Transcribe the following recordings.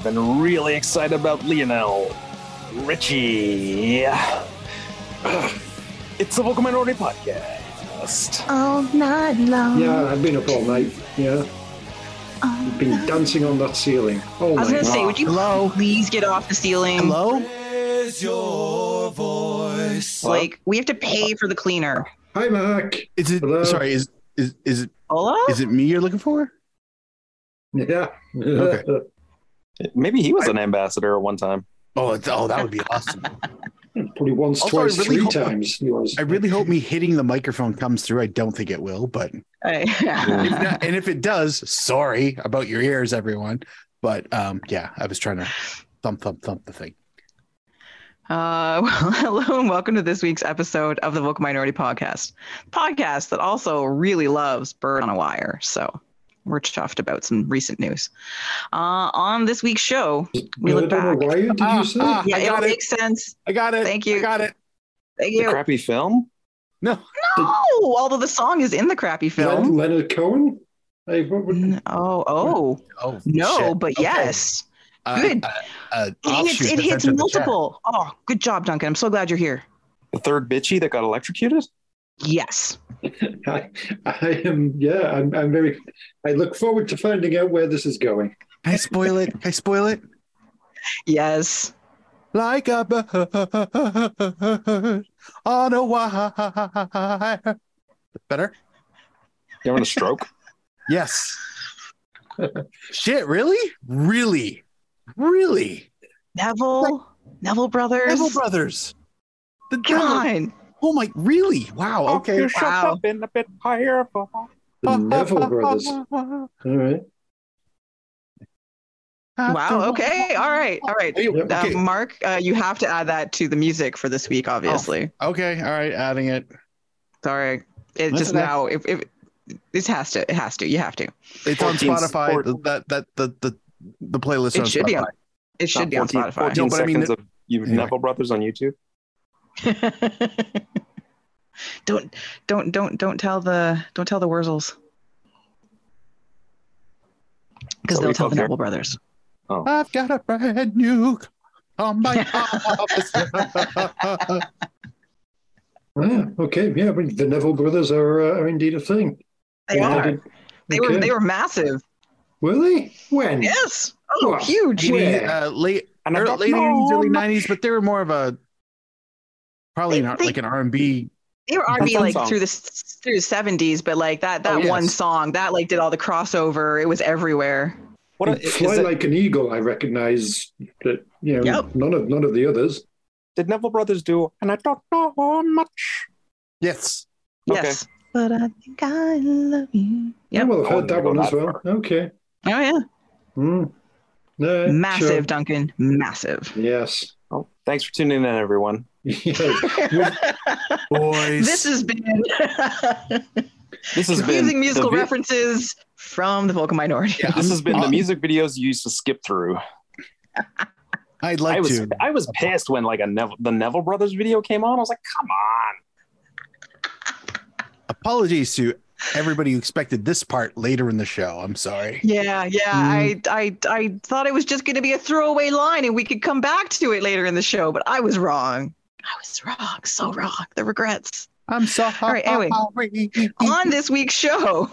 I've been really excited about Lionel Richie. It's the Vocal Minority Podcast. all night long. Yeah, I've been up all night. Yeah, I've been dancing on that ceiling. Oh I was my gonna say, God. would you Hello? please get off the ceiling? Hello? Is your voice. Like we have to pay for the cleaner. Hi, Mark. Is it Hello? sorry, is is is it Hola? is it me you're looking for? Yeah. Okay. Maybe he was an ambassador at one time. Oh, it's, oh, that would be awesome. Probably once, Also, I twice, really three hope- times. He was. I really hope me hitting the microphone comes through. I don't think it will, but Hey. if not, and if it does, sorry about your ears, everyone. But um, yeah, I was trying to thump thump thump the thing. Uh, well, hello and welcome to this week's episode of the Vocal Minority Podcast, podcast that also really loves Bird on a Wire. So we're chuffed about some recent news. Uh, on this week's show, we look Bird on a back. wire, did Ah, you say? ah. Yeah, I it got it. makes sense. I got it. Thank you. I got it. Thank The you. crappy film? No. No, although the song is in the crappy film. Leonard Cohen? Hey, what would, Oh, oh, Oh no, shit. but Okay. yes. Uh, Good. uh, uh, It hits, it hits entered the chat. multiple. Oh, good job, Duncan. I'm so glad you're here. The third bitchy that got electrocuted? Yes. I, I am, yeah, I'm, I'm very, I look forward to finding out where this is going. Can I spoil it? Can I spoil it? Yes. Like a bird on a wire. Better? You having a stroke? Yes. Shit, really? Really? Really? Neville. Neville Brothers. Neville Brothers. The Neville- God. Oh my, really? Wow. Okay. Wow. in a bit higher. The Neville brothers. All right. Wow. Okay. All right. All right. Uh, Okay. Mark, uh, you have to add that to the music for this week, obviously. Okay. All right. Adding it. Sorry. It That's just okay. now, if, if this has to, it has to, you have to. It's on Spotify. sport- That that the the the playlist It on should be on, Spotify. it should be on Spotify. 14 No, but I mean seconds of you Anyway. Neville Brothers on YouTube. don't, don't, don't, don't tell the, don't tell the Wurzels. Because they'll tell the both hear- Neville Brothers. I've got a brand new car on my office. Ah, okay, yeah, but the Neville brothers are, uh, are indeed a thing. They Yeah, are. did- They were, they were massive. Were they? When? Yes. Oh, Wow. huge. Where? uh, late And I early, late 80s, early 90s, but they were more of a probably They- not they- like an R&B. They were R&B like song. through the through the seventies, but like that that Oh, yes. one song that like did all the crossover. It was everywhere. What a, is Fly it, like an eagle. I recognize that. You know, Yep. none of none of the others. did Neville Brothers do? And I don't know much. Yes. Okay. Yes. But I think I love you. Yeah, well, I've heard that one as that well. Okay. Oh yeah. Hmm. No, Massive, sure. Duncan. Massive. Yes. Oh, thanks for tuning in, everyone. Yeah. Boys. this has been This has been confusing musical the vi- references from the vocal minority. Yeah. This has been the music videos you used to skip through. I'd like I was to. I was pissed when like a Neville, the Neville Brothers video came on. I was like, come on. Apologies to everybody who expected this part later in the show. I'm sorry. Yeah, yeah. Mm. I, I, I thought it was just going to be a throwaway line, and we could come back to it later in the show. But I was wrong. I was wrong. So wrong. The regrets. I'm so sorry. All right, anyway. On this week's show,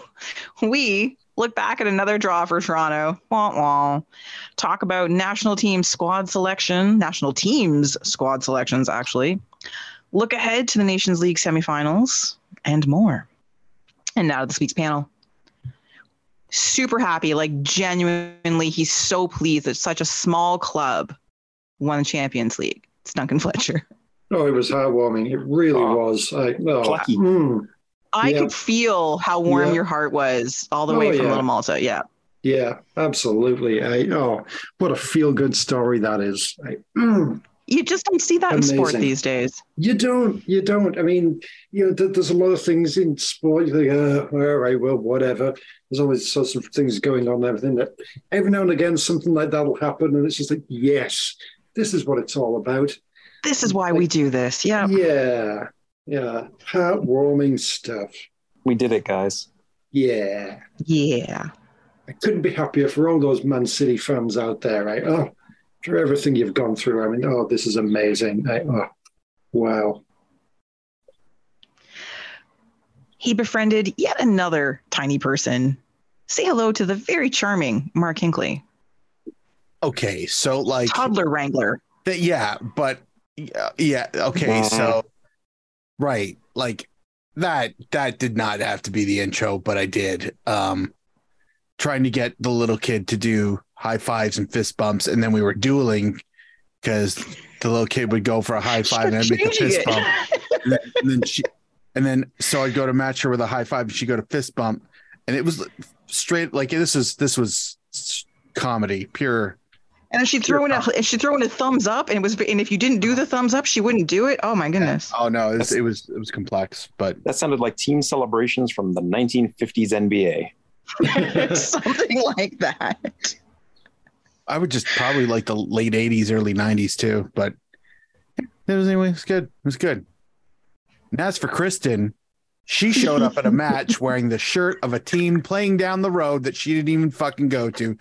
we look back at another draw for Toronto. Wah, wah. Talk about national team squad selection, national teams squad selections, actually. Look ahead to the Nations League semifinals and more. And now to this week's panel. Super happy, like genuinely, he's so pleased that such a small club won the Champions League. It's Duncan Fletcher. Oh, it was heartwarming. It really Oh. was. I, no. Plucky. Hmm. I Yeah. could feel how warm Yeah. your heart was all the Oh, way from yeah. Little Malta. Yeah. Yeah, absolutely. I, oh, what a feel good story that is. I, mm. You just don't see that in sport these days. You don't. You don't. I mean, you know, th- there's a lot of things in sport. You think, uh, all right, well, whatever. There's always sorts of things going on and everything. That every now and again, something like that will happen, and it's just like, yes, this is what it's all about. This is why we do this. Yeah. Yeah, yeah, heartwarming stuff. We did it, guys. Yeah. Yeah. I couldn't be happier for all those Man City fans out there. Right? Oh, for everything you've gone through. I mean, oh, this is amazing. Right? Oh, wow. He befriended yet another tiny person. Say hello to the very charming Mark Hinkley, Okay, so like toddler wrangler. that, yeah, but yeah, yeah, okay, so right, like that that did not have to be the intro, but I did. Um trying to get the little kid to do high fives and fist bumps, and then we were dueling because the little kid would go for a high five and I'd make a fist bump. and then, and then she and then so I'd go to match her with a high five and she'd go to fist bump and it was straight like this is this was comedy pure And then she threw in a and she threw in a thumbs up, and it was and if you didn't do the thumbs up, she wouldn't do it. Oh my goodness! oh no it was it was, it was complex but That sounded like team celebrations from the 1950s NBA. Something like that. I would just probably like the late 80s early 90s too but it was anyway it was good it was good and as for Kristin she showed up at a match wearing the shirt of a team playing down the road that she didn't even fucking go to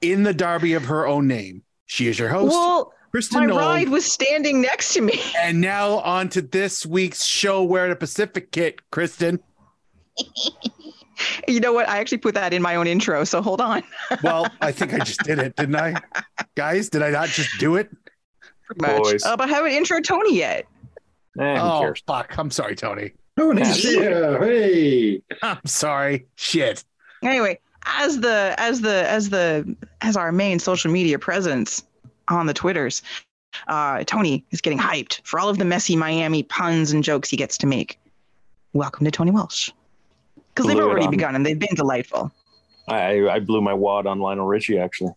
in the derby of her own name she is your host Well, Kristin my Knoll. ride was standing next to me. And now on to this week's show, Where the Pacific Kit, Kristin. You know what? I actually put that in my own intro. So hold on. Well, I think I just did it, didn't I? Guys, did I not just do it? Pretty much. Boys. Uh, but I haven't intro Tony yet. Eh, oh, cares? fuck. I'm sorry, Tony. Tony's here. Hey. I'm sorry. Shit. Anyway, as the as the as the as our main social media presence on the Twitters, uh, Tony is getting hyped for all of the Messi Miami puns and jokes he gets to make. Welcome to Tony Welsh. Because they've already begun and they've been delightful. I, I blew my wad on Lionel Richie, actually.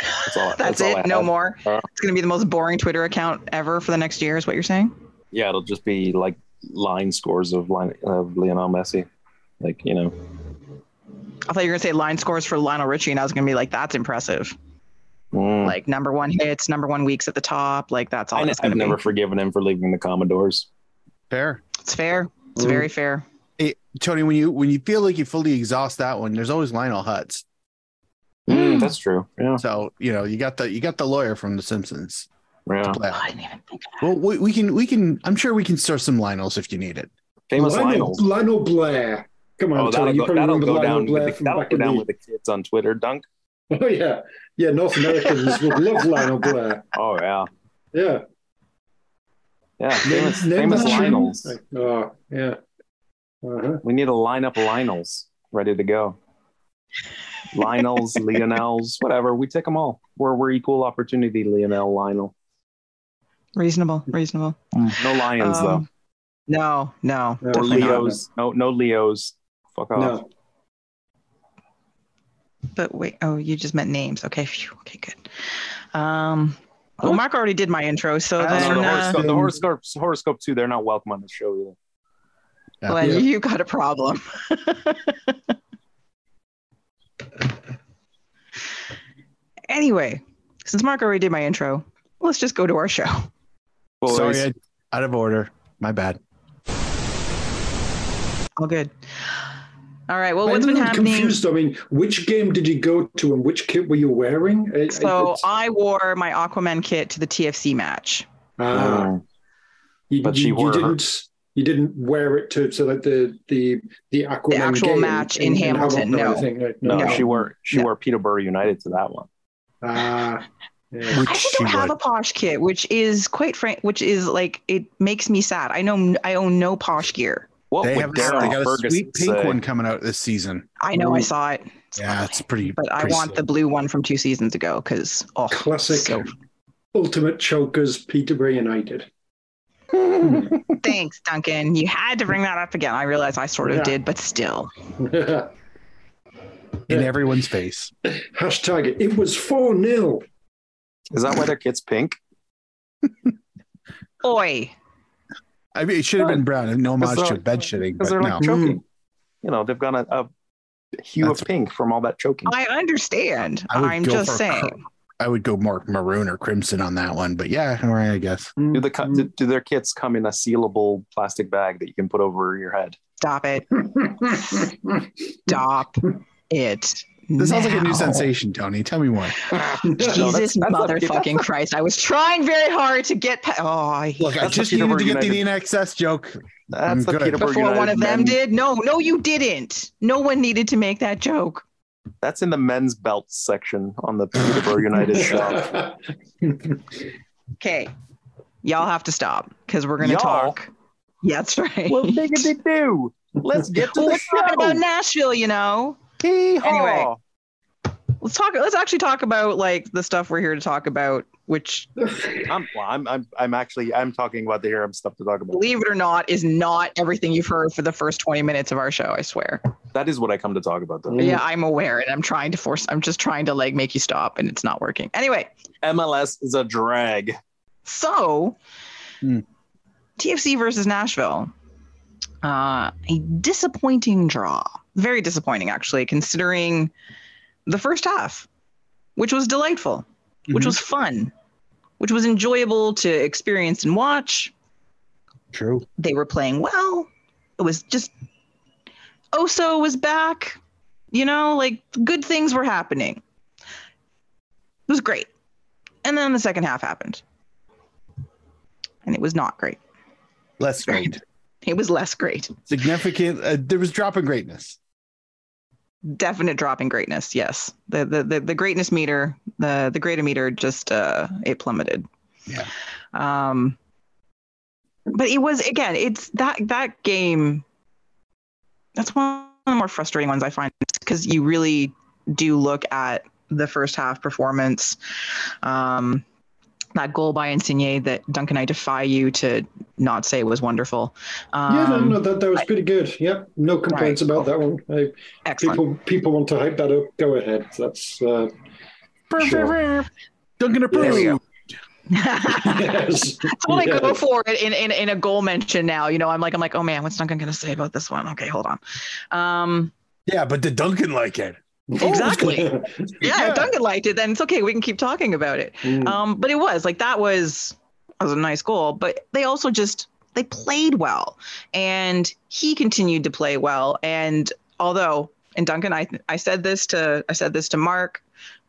That's all. That's, all it. No more. Uh. it's going to be the most boring Twitter account ever for the next year, is what you're saying? Yeah, it'll just be like line scores of line of Lionel Messi. Like you know, I thought you were going to say line scores for Lionel Richie, and I was going to be like, that's impressive. mm. Like number one hits, number one weeks at the top. Like that's all I, it's going have to be. never forgiven him for leaving the Commodores. Fair. It's fair. It's Mm. very fair. Hey, Tony, when you when you feel like you fully exhaust that one, there's always Lionel Hutz. Mm, that's true. Yeah, So, you know, you got the you got the lawyer from The Simpsons. yeah. Oh, I didn't even think of that. Well, we, we can we can I'm sure we can start some Lionels if you need it. Famous Lionel, Lionels. Lionel Blair. Come on, Oh, Tony. that'll You go, probably that'll go down. With the, that'll go down the. with the kids on Twitter. Dunk. Oh yeah, yeah. North Americans would love Lionel Blair. Oh yeah, Yeah. yeah. Famous, Name- name famous that tune. Lionels. Oh yeah. Uh-huh. We need a lineup of Lionels ready to go. Lionels, Lionels, whatever. We take them all. We're we're equal opportunity. Lionel, Lionel. Reasonable, reasonable. No Lions Um, No, no. No. Or definitely not. Leos. No, no Leos. Fuck off. No. But wait, oh, you just meant names. Okay, phew. Okay, good. Um, well, Mark already did my intro, so No, no, then the, uh, horoscope, the horoscope, horoscope too. They're not welcome on the show either. Glenn, Yeah. you got a problem. anyway, since Mark already did my intro, let's just go to our show. Boys, Sorry, I, out of order. My bad. All good. All right. Well, I'm what's a been little happening? confused. I mean, which game did you go to and which kit were you wearing? I- I- So it's- I wore my Aquaman kit to the TFC match. ah, Mm. you, but you, she wore her- didn't. You didn't wear it to so like the the the Aquaman the actual game match in Hamilton, or no. no, No. she wore she No. wore Peterborough United to that one. Ah, yeah. I she actually don't have would. a posh kit, which is quite frank, which is like it makes me sad. I know I own no posh gear. What They would have they Darren got a sweet pink say? one coming out this season. I know I saw it. It's Yeah, lovely. it's pretty. but I pretty want the blue one from two seasons ago because oh, classic so- ultimate chokers Peterborough United. thanks, Duncan. You had to bring that up again. I realize I sort of Yeah. did, but still. in everyone's face. Hashtag it It was 4 0. Is that why their kit's pink? Oi. I mean, it should have been brown. and No homage Because to bed shitting, Because but they're no. like choking. Mm-hmm. You know, they've got a, a hue That's- of pink from all that choking. I understand. I I'm just for saying. I would go more maroon or crimson on that one, but yeah, all right, I guess. Mm-hmm. Do the co- do, do their kits come in a sealable plastic bag that you can put over your head? Stop it. Stop it. This sounds like a new sensation, Tony. Tell me more. No, Jesus that's- that's a- motherfucking Christ. I was trying very hard to get pa- oh I Look, I just the needed to Peterborough get the United. INXS joke. That's I'm the good. Peterborough before one of them men- did. No, no, you didn't. No one needed to make that joke. That's in the men's belt section on the Peterborough United shop. Okay. Y'all have to stop because we're gonna Y'all? talk. Yeah, that's right. Well, diggity do. Let's get to Well, the we're about. Nashville, you know. Hee-haw. Anyway. Let's talk let's actually talk about like the stuff we're here to talk about, which I'm, well, I'm, I'm, I'm actually, I'm talking about the Harem stuff to talk about. believe it or not, is not everything you've heard for the first 20 minutes of our show, I swear. That is what I come to talk about, though. Yeah, I'm aware, and I'm trying to force. I'm just trying to like make you stop, and it's not working. Anyway, MLS is a drag. so Hmm. TFC versus Nashville, uh, a disappointing draw. Very disappointing, actually, considering the first half, which was delightful, which Mhm. was fun, which was enjoyable to experience and watch. True. They were playing well. It was just Oso was back. You know, like good things were happening. It was great. And then the second half happened. And it was not great. Less great. It was less great. Significant. Uh, there was drop in greatness. Definite drop in greatness. Yes. The the the, the greatness meter, the the greater meter just uh it plummeted. Yeah. Um but it was again, it's that that game that's one of the more frustrating ones I find because you really do look at the first half performance. Um that goal by Insigne that Duncan, I defy you to not say was wonderful. Um, yeah, no, no, that, that was pretty good. Yep, no complaints about that one. I, excellent. people people want to hype that up. Go ahead. That's uh, sure. Duncan There we approved. yes. That's what I go Yeah. for it in, in in a goal mention now. You know, I'm like, I'm like, oh man, what's Duncan gonna say about this one? Okay, hold on. Um, Yeah, but did Duncan like it? Exactly. yeah, Yeah. if Duncan liked it, then it's okay. We can keep talking about it. Mm. Um, but it was like that was was a nice goal. But they also just they played well, and he continued to play well. And although, and Duncan, I I said this to I said this to Mark,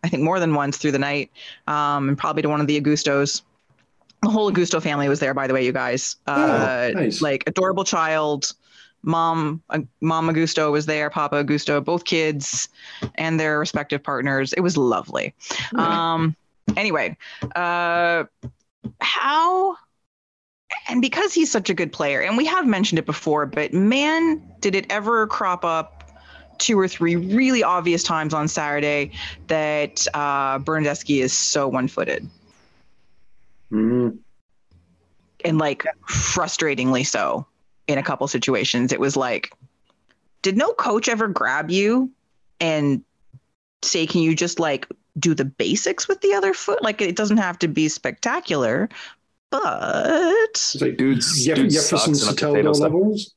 I think more than once through the night, um, and probably to one of the Augustos. The whole Augusto family was there, by the way, you guys. Uh, Oh, nice. Like adorable child. Mom, uh, Mom Augusto was there, Papa Augusto, both kids and their respective partners. It was lovely. Um, anyway, uh, how and because he's such a good player, and we have mentioned it before, but man, did it ever crop up two or three really obvious times on Saturday that uh, Bernadeschi is so one-footed Mm. and like frustratingly so in a couple situations. It was like, did no coach ever grab you and say, can you just like do the basics with the other foot? Like it doesn't have to be spectacular, but It's like Dude's, Jeff- dude Jefferson sucks in a Soteldo potato levels.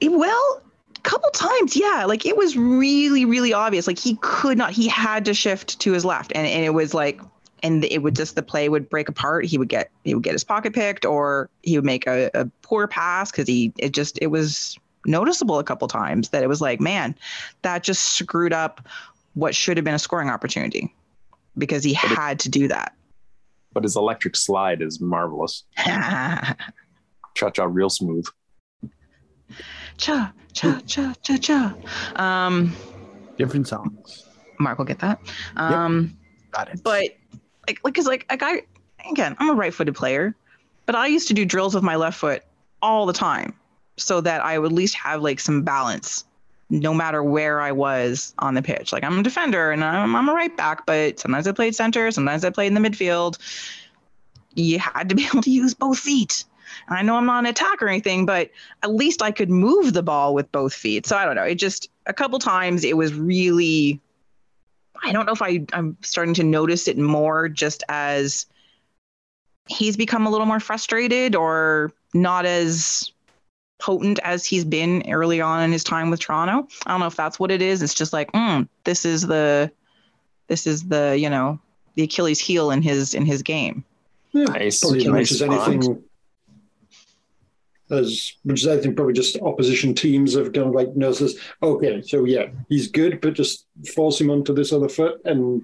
it- well, a couple times, yeah. Like it was really, really obvious. Like he could not, he had to shift to his left. And, and it was like, and it would just the play would break apart. He would get he would get his pocket picked, or he would make a, a poor pass because he it just it was noticeable a couple times that it was like, man, that just screwed up what should have been a scoring opportunity because he But it- had to do that. But his electric slide is marvelous. Cha cha, real smooth. cha cha cha cha cha. Um, Different songs. Mark will get that. Um, Got it. but like like because like like I again I'm a right-footed player, but I used to do drills with my left foot all the time so that I would at least have like some balance no matter where I was on the pitch. Like I'm a defender and I'm, I'm a right back, but sometimes I played center, sometimes I played in the midfield. You had to be able to use both feet. And I know I'm not an attacker or anything, but at least I could move the ball with both feet. So I don't know. It just a couple times it was really I don't know if I, I'm starting to notice it more just as he's become a little more frustrated or not as potent as he's been early on in his time with Toronto. I don't know if that's what it is. It's just like, mm, this is the, this is the, you know, the Achilles heel in his in his game. Yeah, Nice. probably as Nice much as anything. As much as I think probably just opposition teams have kind of like nurses. okay, so yeah, he's good, but just force him onto this other foot and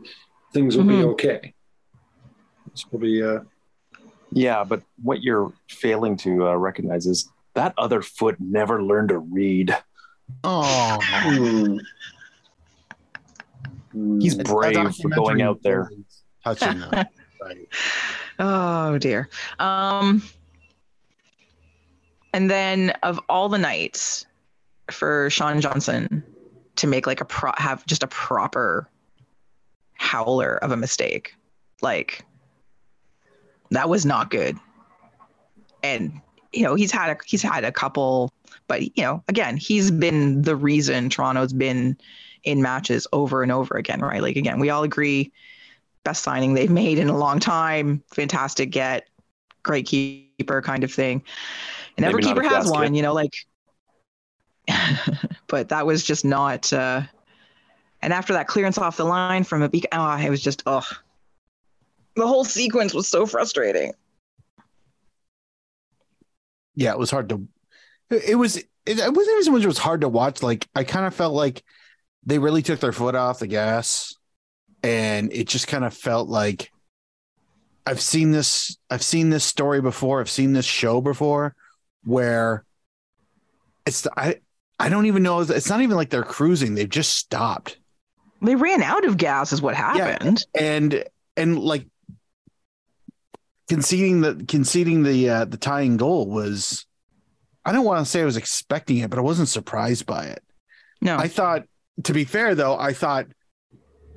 things will be Mhm. okay. It's probably uh, Yeah, but what you're failing to uh, recognize is that other foot never learned to read. Oh. He's brave for going out there. was Touching that. right. Oh dear. Um and then of all the nights for Sean Johnson to make like a pro have just a proper howler of a mistake. Like that was not good. And you know, he's had a he's had a couple but you know, again, he's been the reason Toronto's been in matches over and over again, right? Like again, we all agree best signing they've made in a long time. Fantastic get, great keeper kind of thing. And every keeper has gasket. one, you know, like. but that was just not. Uh, and after that clearance off the line from a beacon, oh, it was just oh, the whole sequence was so frustrating. yeah, it was hard to. It it was. It, it wasn't even so much. It was hard to watch. Like I kind of felt like they really took their foot off the gas, and it just kind of felt like I've seen this. I've seen this story before. I've seen this show before, where it's. I. I don't even know. It's not even like they're cruising. They've just stopped. They ran out of gas, is what happened. and and like conceding the conceding the uh the tying goal was I don't want to say I was expecting it, but I wasn't surprised by it. No, I thought to be fair though, I thought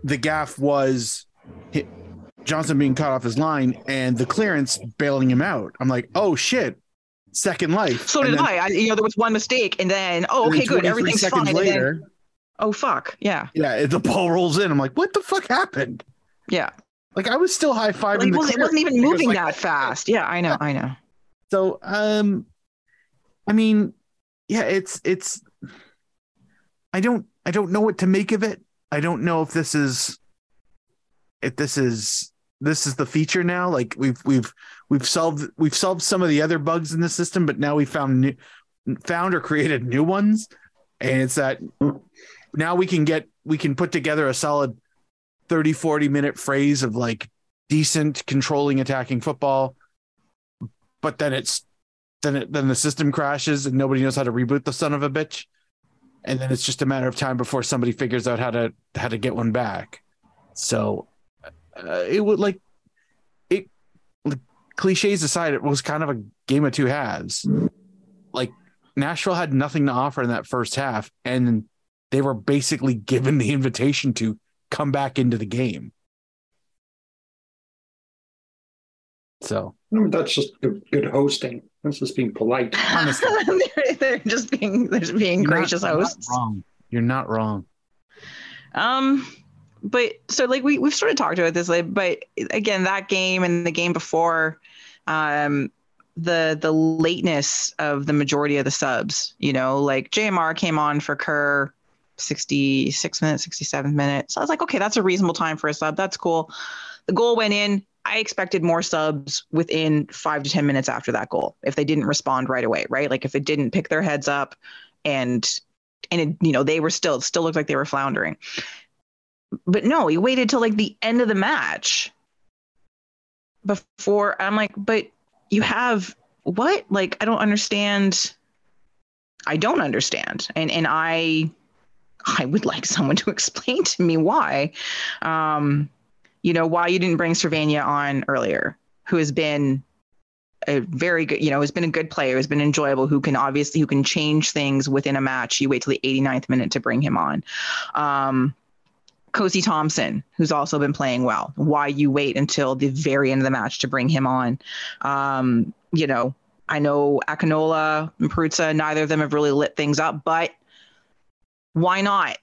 the gaff was hit, Johnson being cut off his line and the clearance bailing him out. I'm like, oh shit, second life. so did then- I. I. You know, there was one mistake, and then oh, okay, good, 23 everything's fine. and then, later. oh fuck, yeah, Yeah, the ball rolls in. I'm like, what the fuck happened? yeah. Like I was still high fiving. Like, it, the was, it wasn't even moving like, that fast. Yeah, I know, I know. So, um, I mean, yeah, it's it's. I don't I don't know what to make of it. I don't know if this is, if this is this is the feature now. Like we've we've we've solved we've solved some of the other bugs in the system, but now we found new found or created new ones, and it's that now we can get we can put together a solid 30 40 minute phrase of like decent controlling attacking football but then it's then it then the system crashes and nobody knows how to reboot the son of a bitch. And then it's just a matter of time before somebody figures out how to how to get one back. So uh, it would like like, cliches aside it was kind of a game of two halves like nashville had nothing to offer in that first half and they were basically given the invitation to come back into the game so that's just good, good hosting. That's just being polite. Honestly. they're, they're just being they're just being You're not- gracious you're not hosts. wrong. You're not wrong. Um, but so like we we've sort of talked about this, like, but again, that game and the game before, um, the the lateness of the majority of the subs. You know, like JMR came on for Kerr. 66 minutes, 67 minutes. So I was like, okay, that's a reasonable time for a sub. That's cool. The goal went in. I expected more subs within five to 10 minutes after that goal if they didn't respond right away, right? Like if it didn't pick their heads up and and it, you know they were still it still looked like they were floundering but no he waited till like the end of the match before i'm like but you have what like i don't understand i don't understand and and i i would like someone to explain to me why um you know why you didn't bring Servania on earlier who has been a very good, you know, has been a good player, has been enjoyable, who can obviously who can change things within a match. You wait till the 89th minute to bring him on. Um, Kosi Thompson, who's also been playing well. Why you wait until the very end of the match to bring him on? Um, you know, I know Akinola and Perruzza, neither of them have really lit things up, but why not?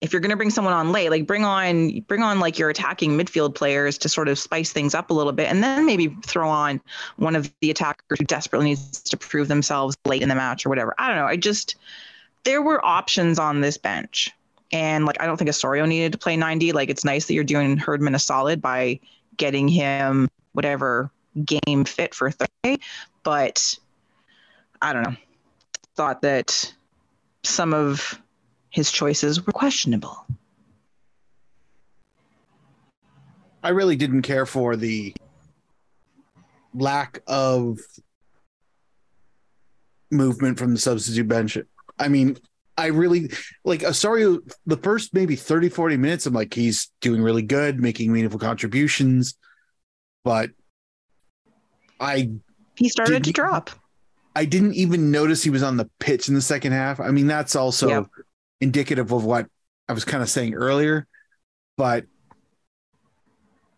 If you're going to bring someone on late, like bring on bring on like your attacking midfield players to sort of spice things up a little bit, and then maybe throw on one of the attackers who desperately needs to prove themselves late in the match or whatever. I don't know. I just there were options on this bench. And like I don't think Osorio needed to play 90. Like it's nice that you're doing Herdman a solid by getting him whatever game fit for Thursday. But I don't know, thought that some of his choices were questionable. I really didn't care for the lack of movement from the substitute bench. I mean, I really like uh, Osorio the first maybe 30, 40 minutes. I'm like, he's doing really good, making meaningful contributions. But I He started to drop. I didn't even notice he was on the pitch in the second half. I mean, that's also Yep. indicative of what I was kind of saying earlier. But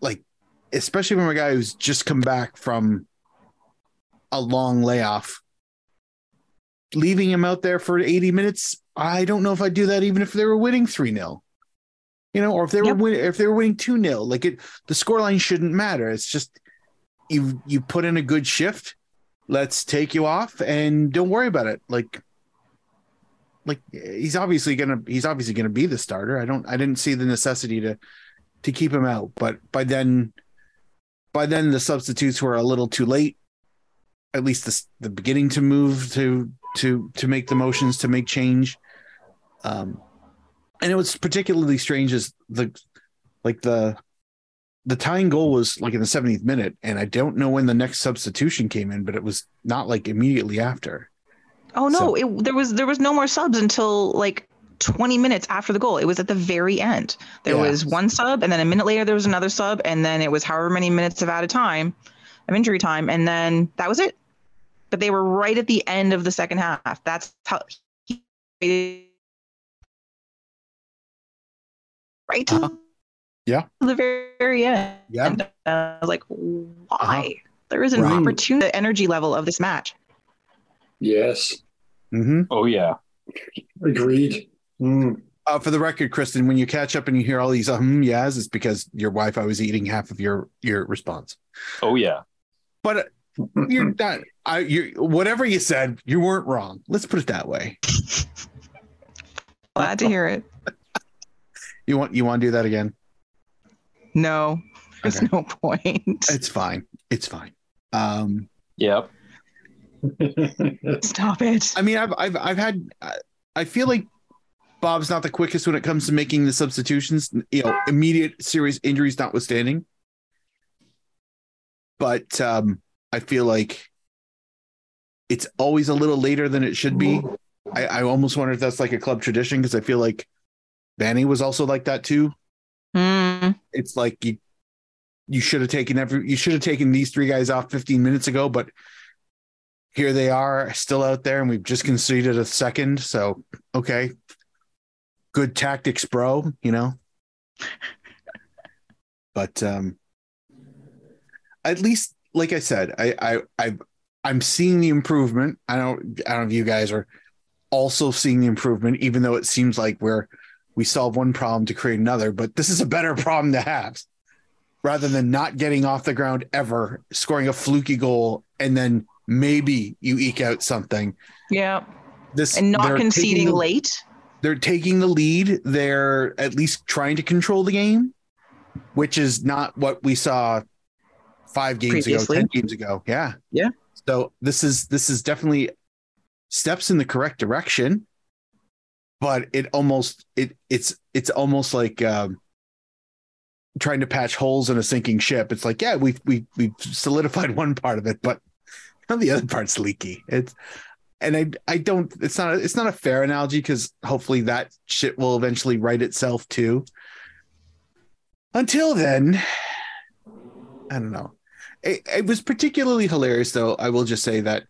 like, especially from a guy who's just come back from a long layoff, leaving him out there for 80 minutes, I don't know if I'd do that even if they were winning 3 0. You know, or if they were Yep. winning if they were winning 2 0. Like it the scoreline shouldn't matter. It's just you you put in a good shift let's take you off and don't worry about it like like he's obviously gonna he's obviously gonna be the starter i don't i didn't see the necessity to to keep him out but by then by then the substitutes were a little too late at least the, the beginning to move to to to make the motions to make change um and it was particularly strange as the like the the tying goal was like in the 70th minute and i don't know when the next substitution came in but it was not like immediately after Oh no, So- it, there was there was no more subs until like 20 minutes after the goal. It was at the very end. There Yeah. was one sub, and then a minute later there was another sub, and then it was however many minutes of added time, of injury time, and then that was it. But they were right at the end of the second half. That's how he right to Uh-huh. Yeah. the very, very end. yeah And I was like, why? There is an Right. opportunity, the energy level of this match. Yes, Mm-hmm. Oh yeah. agreed. Mm. uh, for the record kristin when you catch up and you hear all these um yes it's because your wi-fi was eating half of your your response Oh yeah. But uh, you're not i you whatever you said you weren't wrong let's put it that way Glad to hear it. you want you want to do that again No, there's Okay. no point. it's fine it's fine um Yep. Stop it. I mean, I've I've I've had. I- I feel like Bob's not the quickest when it comes to making the substitutions. You know, immediate serious injuries notwithstanding. But um, I feel like it's always a little later than it should be. I, I almost wonder if that's like a club tradition because I feel like Vanney was also like that too. Mm, It's like you you should have taken every you should have taken these three guys off 15 minutes ago, but here they are still out there and we've just conceded a second. So okay. Good tactics, bro, you know. But um at least like I said, I I I I'm seeing the improvement. I don't I don't know if you guys are also seeing the improvement, even though it seems like we're we solve one problem to create another, but this is a better problem to have rather than not getting off the ground ever, scoring a fluky goal, and then maybe you eke out something. yeah. This And not conceding the- late. They're taking the lead. They're at least trying to control the game, which is not what we saw five games Previously. ago, ten games ago. Yeah. Yeah. So this is this is definitely steps in the correct direction, but it almost it it's it's almost like um trying to patch holes in a sinking ship. It's like, yeah, we we we've solidified one part of it, but the other part's leaky. It's and I I don't it's not a, it's not a fair analogy because hopefully that shit will eventually right itself too. Until then, I don't know. It, it was particularly hilarious though. I will just say that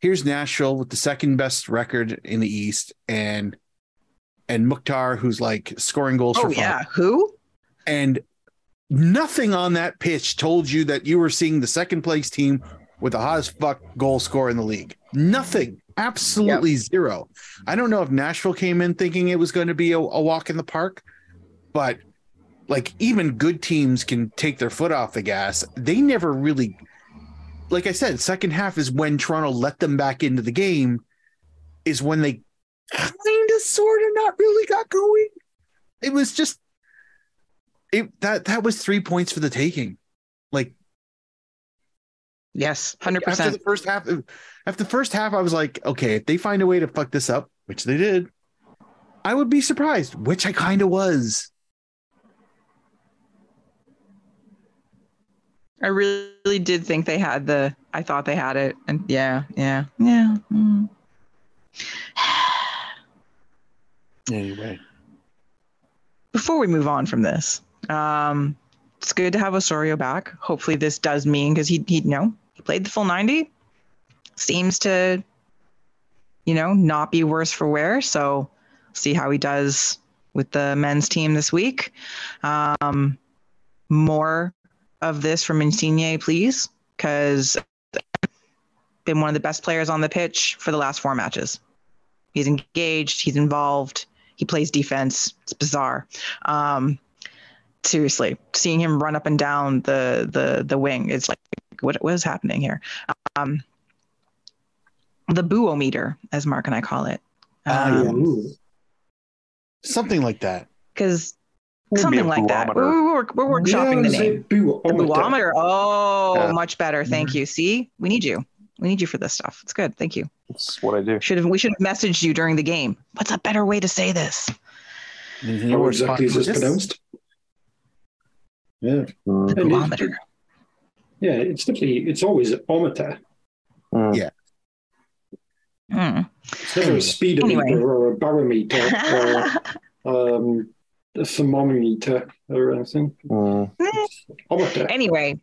here's Nashville with the second best record in the East and and Mukhtar who's like scoring goals Oh for fun yeah. Who? and nothing on that pitch told you that you were seeing the second place team with the hottest fuck goal scorer in the league. Nothing. Absolutely zero. I don't know if Nashville came in thinking it was going to be a, a walk in the park, but like even good teams can take their foot off the gas. They never really, like I said, second half is when Toronto let them back into the game, is when they kind of sort of not really got going. It was just it that that was three points for the taking. Like Yes, hundred percent. After the first half, after the first half, I was like, okay, if they find a way to fuck this up, which they did, I would be surprised, which I kind of was. I really did think they had the. I thought they had it, and yeah, yeah, yeah. mm. Anyway, Before we move on from this, um, it's good to have Osorio back. Hopefully, this does mean because he he you know he played the full ninety, seems to, you know, not be worse for wear. So, see how he does with the men's team this week. Um, more of this from Insigne, please, because been one of the best players on the pitch for the last four matches. He's engaged. He's involved. He plays defense. It's bizarre. Um, seriously, seeing him run up and down the the the wing, it's like what what is happening here? Um, the booometer, as Mark and I call it, Ah, yeah. Something like that. because something like that. We're, we're, we're workshopping Yeah, the name. The booometer. Oh, Yeah. much better. Thank you. See, we need you. We need you for this stuff. It's good. Thank you. That's what I do. Should have we should have messaged you during the game. What's a better way to say this? You How exactly is this sponsored- pronounced? Yeah, Mm, And it- yeah. It's definitely it's always ometer. mm. Yeah. Hmm. It's never a speedometer Anyway. or a barometer or um, a thermometer or anything. Mm. Anyway,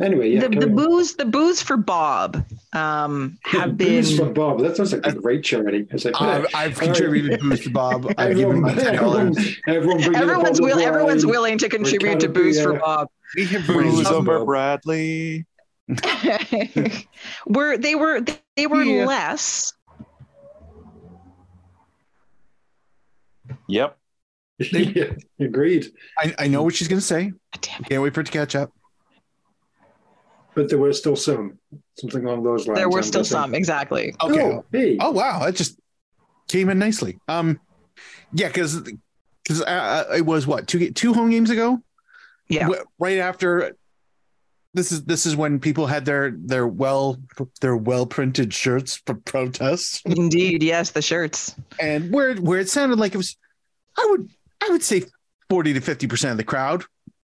Anyway, yeah. the, the booze the booze for Bob um, have been Booze for Bob. That sounds like a great charity. It's like, I've, I've contributed boost to Bob. I've given everyone, my ten everyone, dollars. everyone bring everyone's bottle will everyone's willing to contribute to canopy, booze for yeah. Bob. We have Booze Booze over over Bradley. were they were they were Yeah. less Yep. Yeah, agreed. I, I know what she's gonna say. damn it. Can't wait for it to catch up. But there were still some, something along those lines. there were I'm still guessing. some exactly Okay. Oh, hey. Oh wow, that just came in nicely. Um, yeah, because because uh, uh, it was what two two home games ago. Yeah. Wh- right after. This is this is when people had their their well their well printed shirts for protests, indeed yes the shirts and where where it sounded like it was, I would I would say forty to fifty percent of the crowd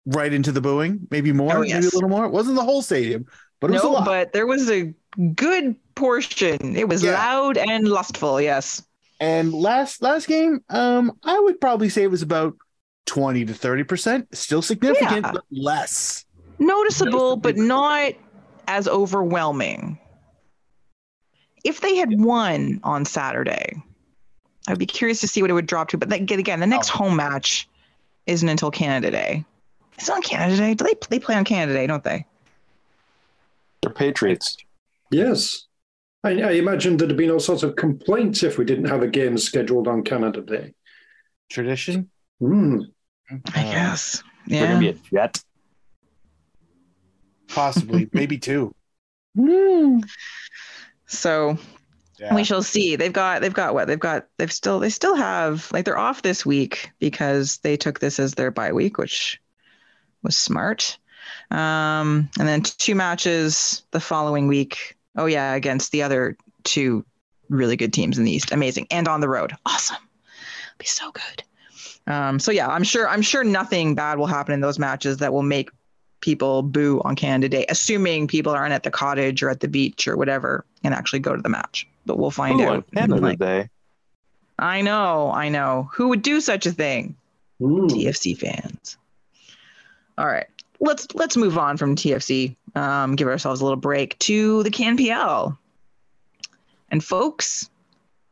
right into the booing, maybe more, Oh, maybe a little more. It wasn't the whole stadium, but it was a lot. but there was a good portion it was Yeah. loud and lustful yes And last last game, um, I would probably say it was about twenty to thirty percent. Still significant, Yeah. but less. noticeable but not as overwhelming if they had won on saturday i'd be curious to see what it would drop to but then, again the next Oh. home match isn't until canada day it's on canada day do they, they play on canada day don't they They're Patriots. Yes. I, I imagine there'd have been all sorts of complaints if we didn't have a game scheduled on Canada Day. Tradition. Hmm. i Uh, guess They're gonna be a jet. Possibly, maybe two. so Yeah. we shall see. They've got they've got what? They've got they've still they still have like they're off this week because they took this as their bye week which was smart. Um and then two matches the following week. Oh yeah against the other two really good teams in the east. Amazing. And on the road. Awesome. Be so good. Um so yeah i'm sure i'm sure nothing bad will happen in those matches that will make people boo on Canada Day, assuming people aren't at the cottage or at the beach or whatever and actually go to the match. But we'll find Ooh, out. Canada Like, Day. I know, I know. Who would do such a thing? Hmm. TFC fans. All right. Let's let's move on from TFC. Um, give ourselves a little break to the CanPL. And folks,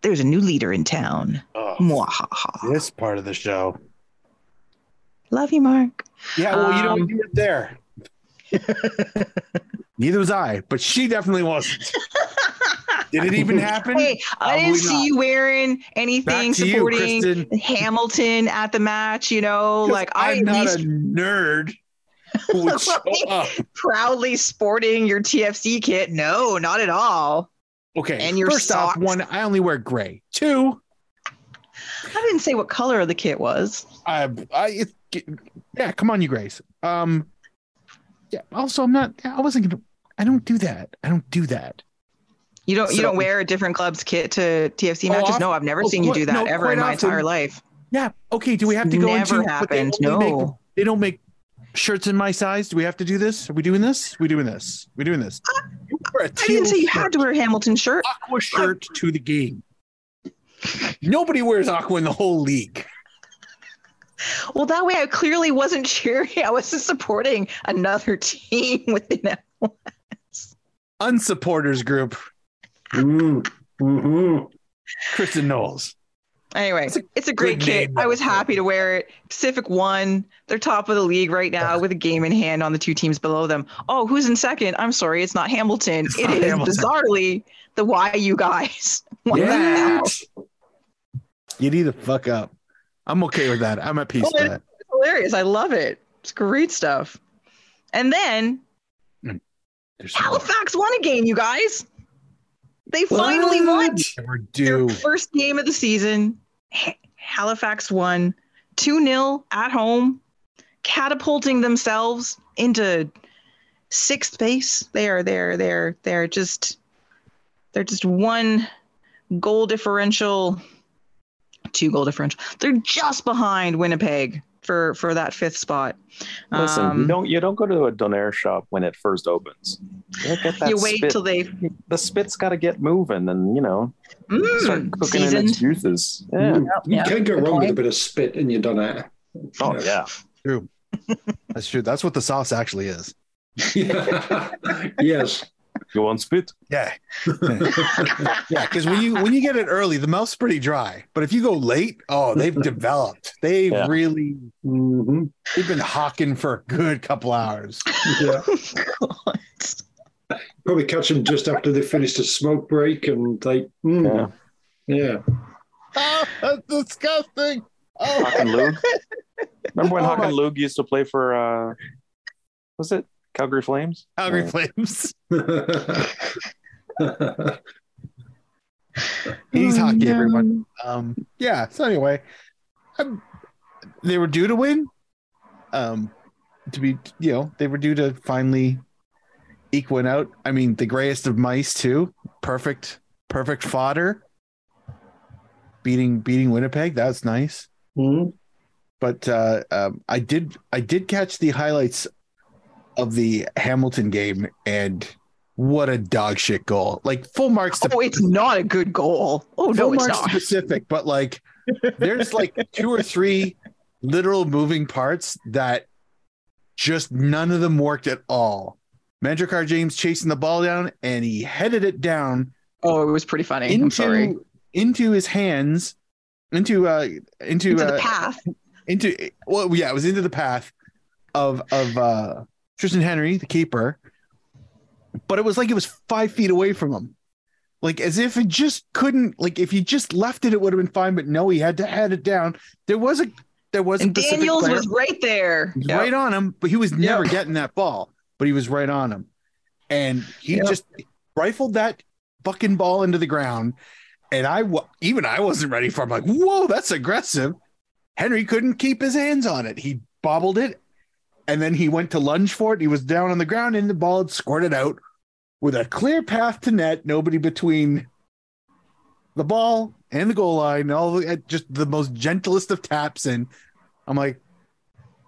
there's a new leader in town. Oh, this part of the show. Love you, Mark. Yeah, well, you know, Um, you were there. Neither was I, but she definitely wasn't. Did it even happen? Hey, I didn't Probably see not. you wearing anything Back to you, supporting Hamilton at the match. You know, like I I'm at not least a nerd who would show up. proudly sporting your TFC kit. No, not at all. Okay, And your first off, socks. one, I only wear gray. Two, I didn't say what color of the kit was. I, I, it, yeah, come on, you Grace. Um, yeah. Also, I'm not. I wasn't gonna. I don't do that. I don't do that. You don't you don't wear a different club's kit to TFC Oh, matches? no, I've never oh, seen you do that no, ever in my often. entire life. Yeah. Okay. Do we have to go Never into? but they happened. make- No. they don't make shirts in my size. Do we have to do this? Are we doing this? we doing this? we doing this? You wear a I didn't say you teal had to wear a Hamilton shirt. aqua shirt to the game. Nobody wears aqua in the whole league. Well, that way I clearly wasn't cheering. I wasn't supporting another team within it. Unsupporters group. Mm, hmm Kristin Knowles. Anyway, That's a it's a great good kit. I was happy to wear it. Pacific won. They're top of the league right now with a game in hand on the two teams below them. Oh, who's in second? I'm sorry, it's not Hamilton. It's It not is Hamilton. bizarrely the YU guys. What the hell? Yeah. You need to fuck up. I'm okay with that. I'm at peace Oh, with it- that. It's hilarious. I love it. It's great stuff. And then hmm. There's more. Halifax won a game, you guys. They finally won. What? We're Their first game of the season. Halifax won 2 0 at home, catapulting themselves into sixth base. They are there. They're they're just they're just one goal differential, two goal differential. They're just behind Winnipeg for for that fifth spot. Listen, you Um, don't you don't go to a donair shop when it first opens. You, get that you wait spit. till they the spit's got to get moving, and you know start mm, cooking in its juices. Yeah. Mm, You yeah. can't go wrong Okay. with a bit of spit in your donair. Oh yeah. True. That's true. That's what the sauce actually is. yes. You want spit? Yeah. Yeah, because when you when you get it early, the mouth's pretty dry. But if you go late, oh, they've developed. They've Yeah. really hmm they've been hawking for a good couple hours. Yeah. Probably catch them just after they finished a smoke break and they, mm, yeah. Oh, that's disgusting. Hawk Oh, and Lug. Remember when Oh, Hawk my- and Lug used to play for uh was it Calgary Flames? Calgary Yeah. Flames. He's Oh, hockey, no. everyone. Um, yeah. So anyway, um, they were due to win. Um, to be, you know, they were due to finally eke one out. I mean, the grayest of mice too. Perfect, perfect fodder. Beating, beating Winnipeg. That's nice. Mhm. But uh, um, I did, I did catch the highlights of the Hamilton game, and what a dog shit goal! Like full marks to Oh, it's not a good goal. Oh no, it's not. specific, but like there's like two or three literal moving parts that just none of them worked at all. Mandrakar James chasing the ball down and he headed it down Oh, it was pretty funny. I'm sorry. into into his hands, into uh into, Into uh, the path. into well yeah, it was into the path of of uh Triston Henry, the keeper. But it was like it was five feet away from him. Like as if it just couldn't like if he just left it, it would have been fine. But no, he had to head it down. There was a there was And Daniels player. was right there. Was Yep. right on him, but he was never Yep. getting that ball. But he was right on him, and he Yep. just rifled that fucking ball into the ground. And I even I wasn't ready for. him. like, whoa, that's aggressive. Henry couldn't keep his hands on it. He bobbled it, and then he went to lunge for it. He was down on the ground, and the ball had squirted out with a clear path to net. Nobody between the ball and the goal line. All the, just the most gentlest of taps, and I'm like,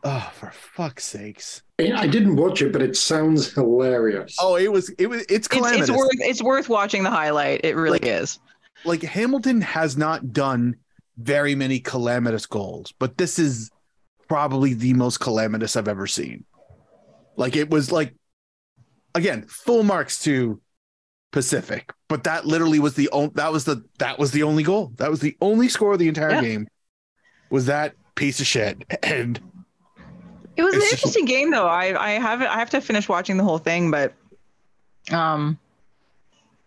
oh, for fuck's sakes. I didn't watch it, but it sounds hilarious. Oh, it was it was it's It's, calamitous. it's worth it's worth watching the highlight. It really Like- is. like Hamilton has not done very many calamitous goals, but this is probably the most calamitous I've ever seen. Like it was like again, full marks to Pacific, but that literally was the only that was the that was the only goal. That was the only score of the entire Yeah. game. Was that piece of shit. And It was an interesting game though. I I have I have to finish watching the whole thing, but um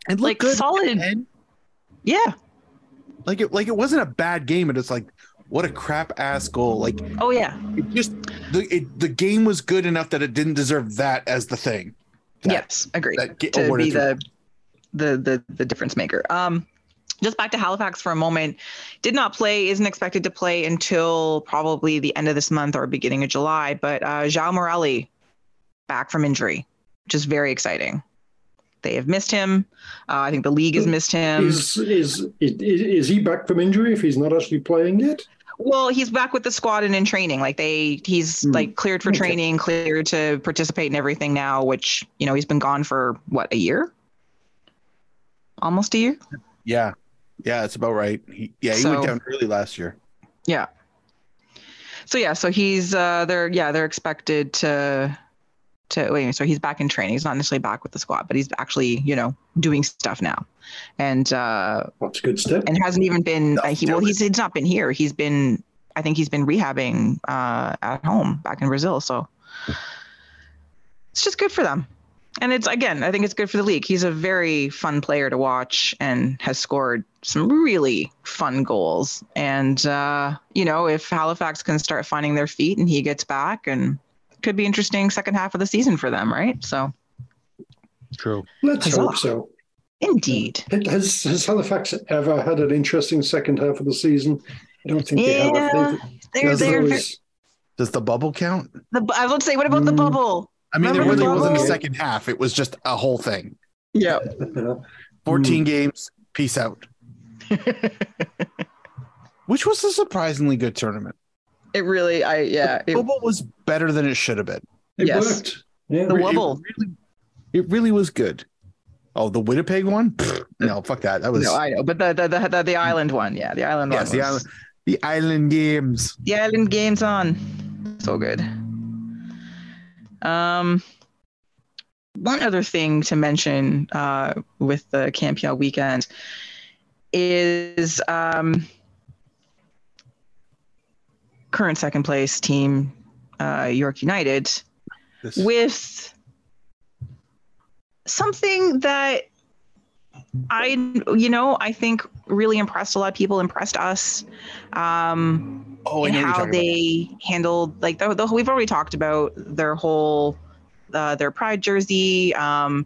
and Like, good. solid- yeah. like it like it wasn't a bad game, and it's like what a crap ass goal. Like Oh yeah. it just the it, the game was good enough that it didn't deserve that as the thing. That- yes, agreed. that get to be the, the the the difference maker. Um, just back to Halifax for a moment. Did not play. Isn't expected to play until probably the end of this month or beginning of July. But uh, João Morelli back from injury, which is very exciting. They have missed him. Uh, I think the league has missed him. Is, is is is he back from injury if he's not actually playing yet? Well, he's back with the squad and in training. Like they, he's Hmm. like cleared for training, cleared to participate in everything now. Which you know he's been gone for what a year, almost a year. Yeah. Yeah, it's about right. He, yeah, he So- went down early last year. Yeah. So yeah, so he's uh they're yeah they're expected to to wait so he's back in training. He's not necessarily back with the squad, but he's actually you know doing stuff now, and uh That's a good step. and hasn't even been uh, he, well he's he's not been here. He's been I think he's been rehabbing uh at home back in Brazil. So it's just good for them. And it's again, I think it's good for the league. He's a very fun player to watch and has scored some really fun goals. And uh, you know, if Halifax can start finding their feet and he gets back and could be interesting second half of the season for them, right? So True. Let's Huzzah. hope so. indeed. Has has Halifax ever had an interesting second half of the season? I don't think they have. Yeah, They've- They're there's they're always- Does the bubble count? the, I was going to say, what about the Mm. bubble? I mean, there really the wasn't a second half. It was just a whole thing. Yeah. 14 games. Peace out. Which was a surprisingly good tournament. It really, I yeah. The It, bubble was better than it should have been. It Yes. worked. Yeah. The It wobble. really, it really was good. Oh, the Winnipeg one? Pfft, no, fuck that. That was no, I know, but the the, the the the island one, yeah, the island yes, one. the was- island, the island games. the island games on. So good. Um, one other thing to mention uh, with the Campion weekend is um, current second place team uh, York United This, with something that I, you know, I think really impressed a lot of people, impressed us. Um, oh, and know what you're how they handled like the, the we've already talked about their whole uh, their pride jersey um,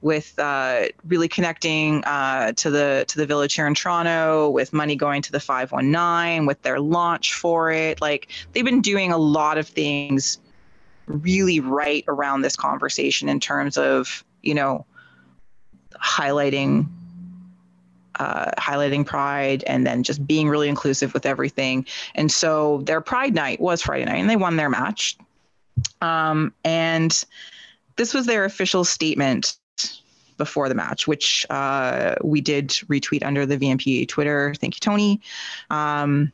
with uh, really connecting uh, to the to the village here in Toronto with money going to the 519 with their launch for it like they've been doing a lot of things really right around this conversation in terms of you know highlighting uh, highlighting pride and then just being really inclusive with everything. And so their pride night was Friday night and they won their match. Um, and this was their official statement before the match, which uh, we did retweet under the VMP Twitter. Thank you, Tony. Um,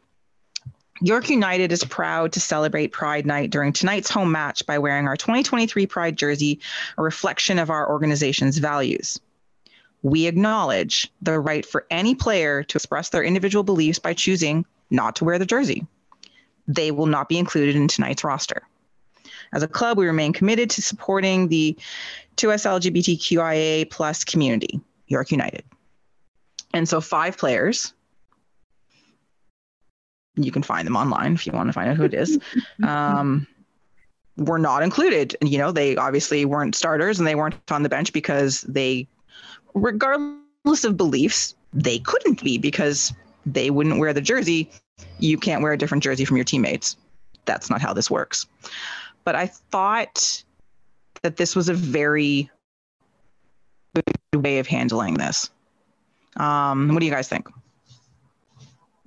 York United is proud to celebrate Pride Night during tonight's home match by wearing our 2023 Pride jersey, a reflection of our organization's values. We acknowledge the right for any player to express their individual beliefs by choosing not to wear the jersey. They will not be included in tonight's roster. As a club, we remain committed to supporting the 2S LGBTQIA plus community, York United. And so five players, you can find them online if you want to find out who it is, um, were not included. And, you know, they obviously weren't starters and they weren't on the bench because they regardless of beliefs, they couldn't be because they wouldn't wear the jersey. You can't wear a different jersey from your teammates. That's not how this works. But I thought that this was a very good way of handling this. Um, what do you guys think?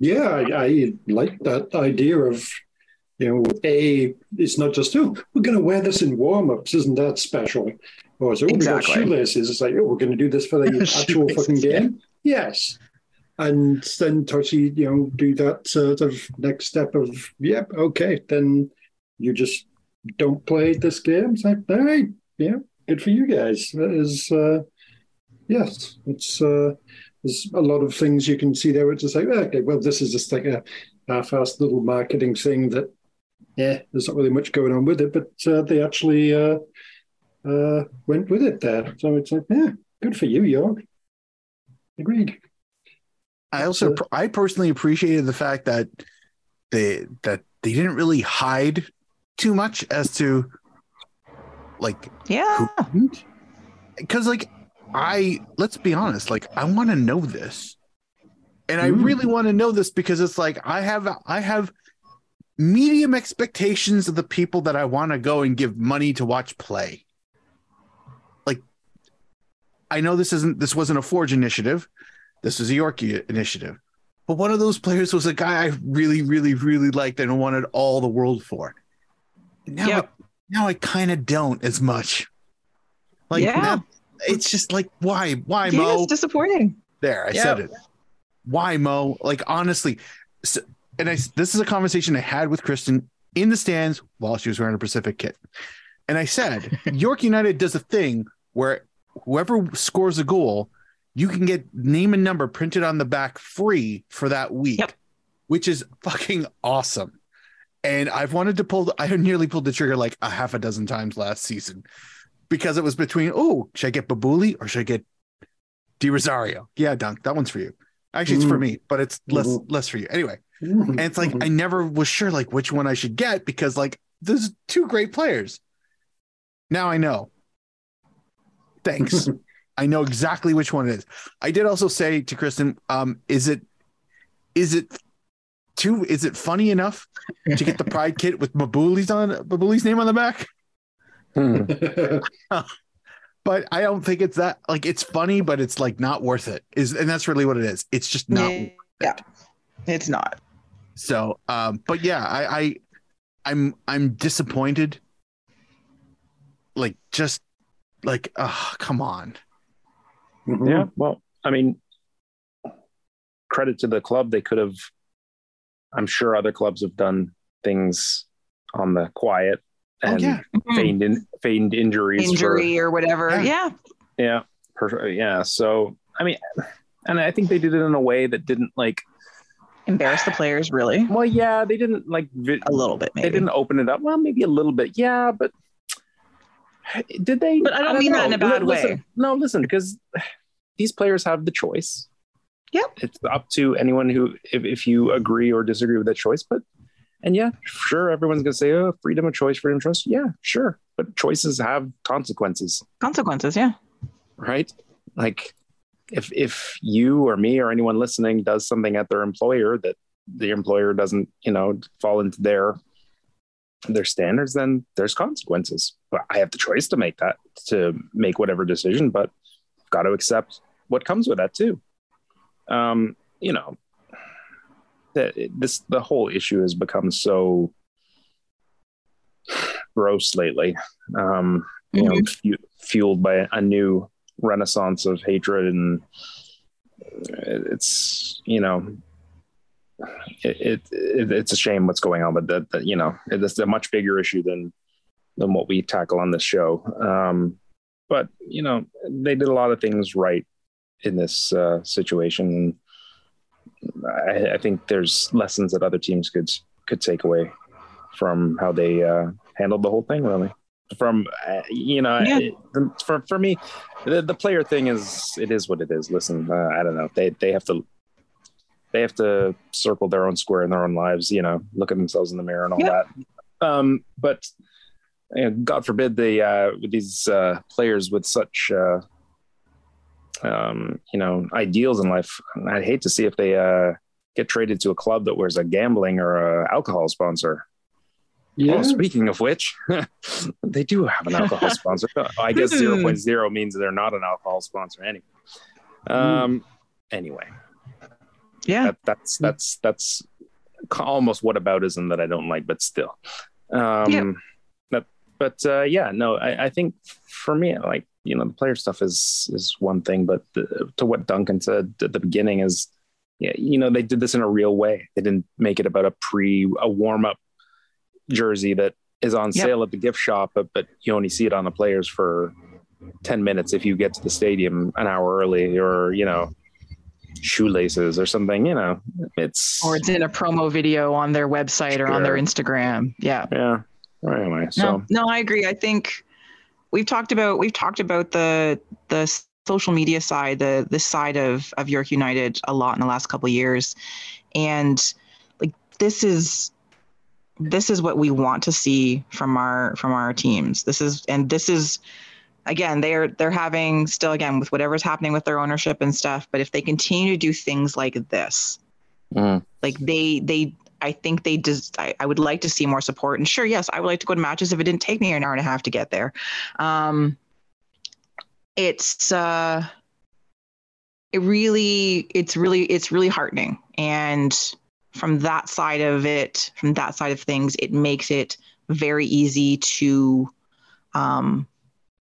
Yeah, I, I like that idea of, you know, a it's not just oh we're going to wear this in warm ups, isn't that special? Or so oh, we got shoelaces. It's like oh we're going to do this for the actual fucking Shoelaces, yeah. game. Yes, and then to actually you know do that sort of next step of yep okay then you just don't play this game. It's like all right, yeah, good for you guys. That is uh, yes, it's. Uh, there's a lot of things you can see there. It's just like, okay, well, this is just like a half-assed little marketing thing that, yeah, there's not really much going on with it, but uh, they actually uh, uh, went with it there. So it's like, yeah, good for you, York. Agreed. I also So- I personally appreciated the fact that they that they didn't really hide too much as to like Yeah. because like I let's be honest, like I want to know this. And I Mm. really want to know this because it's like I have I have medium expectations of the people that I want to go and give money to watch play. Like I know this isn't this wasn't a Forge initiative. This was a Yorkie initiative. But one of those players was a guy I really, really, really liked and wanted all the world for. Now. I, now I kind of don't as much. Like, Yeah. now- it's just like, why, why, Yeah, Mo? it's disappointing. There, I Yeah. said it. Why, Mo? Like honestly, s and I this is a conversation I had with Kristin in the stands while she was wearing a Pacific kit, and I said York United does a thing where whoever scores a goal, you can get name and number printed on the back free for that week, Yep. which is fucking awesome. And I've wanted to pull. The, I nearly pulled the trigger like a half a dozen times last season because it was between oh, should I get Babouli or should I get De Rosario? Yeah, Dunk, that one's for you. Actually, it's for Mhm. me, but it's less Mhm. less for you. Anyway, and it's like I never was sure like which one I should get because like there's two great players. Now I know. Thanks. I know exactly which one it is. I did also say to Kristin, um, is it is it too is it funny enough to get the pride kit with Babouli's on Babouli's name on the back? Hmm. But I don't think it's that like it's funny, but it's like not worth it. Is and that's really what it is. It's just not yeah, it's not. So, um, but yeah, I, I, I'm, I'm disappointed. Like, just like, oh, come on. Yeah. Well, I mean, credit to the club. They could have, I'm sure other clubs have done things on the quiet Oh and yeah, mm-hmm. feigned, in, feigned injuries. for- Injury or whatever. Yeah. Yeah. yeah. Per, yeah. So, I mean, and I think they did it in a way that didn't like, Embarrass the players, really. well, yeah, they didn't like, vi- A little bit, they didn't open it up. Well, maybe a little bit. Yeah. But did they? But I don't mean that in a bad Listen- way. No, listen, because these players have the choice. Yep. It's up to anyone who, if, if you agree or disagree with that choice. But, and yeah, sure, everyone's going to say, oh, freedom of choice, freedom of choice. Yeah, sure. But choices have consequences, Consequences, yeah. right? Like, if if you or me or anyone listening does something at their employer that the employer doesn't, you know, fall into their their standards, then there's consequences. But I have the choice to make that to make whatever decision, but I've got to accept what comes with that too. Um, you know, that this the whole issue has become so gross lately. Um, you know, fu- fueled by a new renaissance of hatred and it's you know it, it, it it's a shame what's going on but that, that you know it's a much bigger issue than than what we tackle on this show um but you know they did a lot of things right in this uh, situation. I, I think there's lessons that other teams could could take away from how they uh, handled the whole thing really. From uh, you know Yeah. it- for for me the, the player thing is it is what it is. Listen uh, i don't know. They they have to they have to circle their own square in their own lives you know look at themselves in the mirror and all Yeah. that. Um but you know, god forbid they uh these uh players with such uh um you know ideals in life i'd hate to see if they uh get traded to a club that wears a gambling or a alcohol sponsor Yeah. Oh, speaking of which, they do have an alcohol sponsor. I guess Hmm. 0.0 means they're not an alcohol sponsor anyway. Um, anyway, Yeah. that, that's that's that's almost whataboutism that I don't like, but still. Um, Yeah. That, but uh, yeah, no, I, I think for me, like you know, the player stuff is is one thing, but the, to what Duncan said at the beginning is, yeah, you know, they did this in a real way. They didn't make it about a pre a warm up jersey that is on Yep. sale at the gift shop, but, but you only see it on the players for 10 minutes if you get to the stadium an hour early or, you know, shoelaces or something, you know, it's, Or it's in a promo video on their website or on their Instagram. Yeah. yeah. Anyway, so no, no, I agree. I think we've talked about we've talked about the the social media side, the this side of of York United a lot in the last couple of years, and like this is this is what we want to see from our from our teams. This is and this is again they're they're having still again with whatever's happening with their ownership and stuff. But if they continue to do things like this, mm, like they they I think they just I, I would like to see more support. And sure, yes, I would like to go to matches if it didn't take me an hour and a half to get there. Um it's uh it really it's really it's really heartening and from that side of it from that side of things it makes it very easy to um,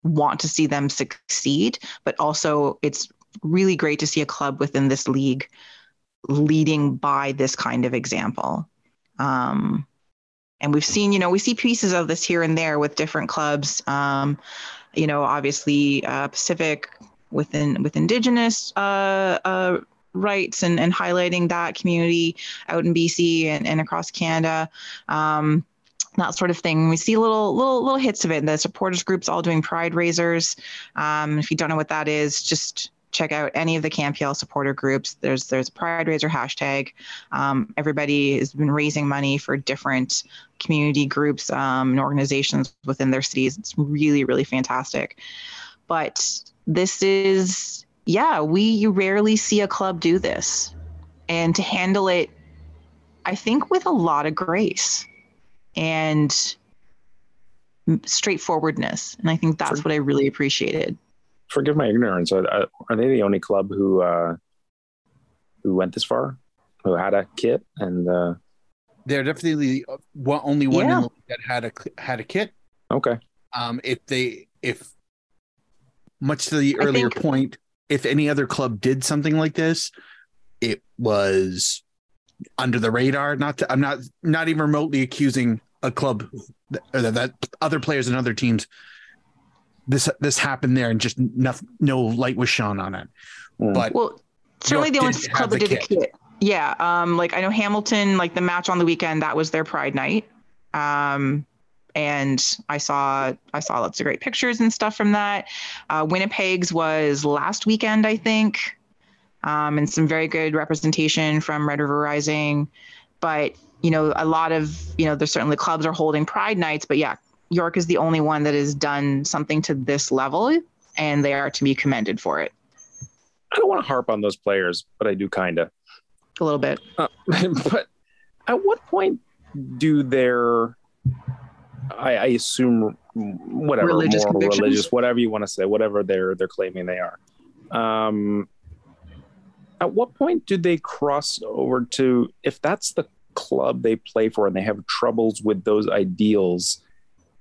want to see them succeed but also it's really great to see a club within this league leading by this kind of example um, and we've seen you know we see pieces of this here and there with different clubs um, you know obviously uh, pacific within with indigenous uh, uh, rights and, and highlighting that community out in BC and, and across Canada. Um, that sort of thing. We see little little little hits of it. The supporters groups all doing pride raisers. Um, if you don't know what that is, just check out any of the CanPL supporter groups. There's there's a Pride Raiser hashtag. Um, everybody has been raising money for different community groups um, and organizations within their cities. It's really really fantastic. But this is yeah, we rarely see a club do this. And to handle it, I think with a lot of grace and straightforwardness. And I think that's what I really appreciated. Forgive my ignorance. Are, are they the only club who uh, who went this far, who had a kit and? Uh... They're definitely the only one yeah. that had a had a kit. Okay. Um, if they if much to the earlier think, point, if any other club did something like this, it was under the radar. Not to, I'm not not even remotely accusing a club or that, that other players and other teams. This this happened there and just no, no light was shone on it. Mm. But well, certainly the only club that did kit. the kit. Yeah, um, like I know Hamilton, like the match on the weekend, that was their Pride night. Um, and I saw I saw lots of great pictures and stuff from that. Uh, Winnipeg's was last weekend, I think, um, and some very good representation from Red River Rising. But you know, a lot of you know, there's certainly clubs are holding Pride nights, but yeah, York is the only one that has done something to this level, and they are to be commended for it. I don't want to harp on those players, but I do kind of a little bit. Uh, but at what point do their I, I assume whatever religious moral, religious, whatever you want to say, whatever they're they're claiming they are. Um, at what point do they cross over to if that's the club they play for and they have troubles with those ideals?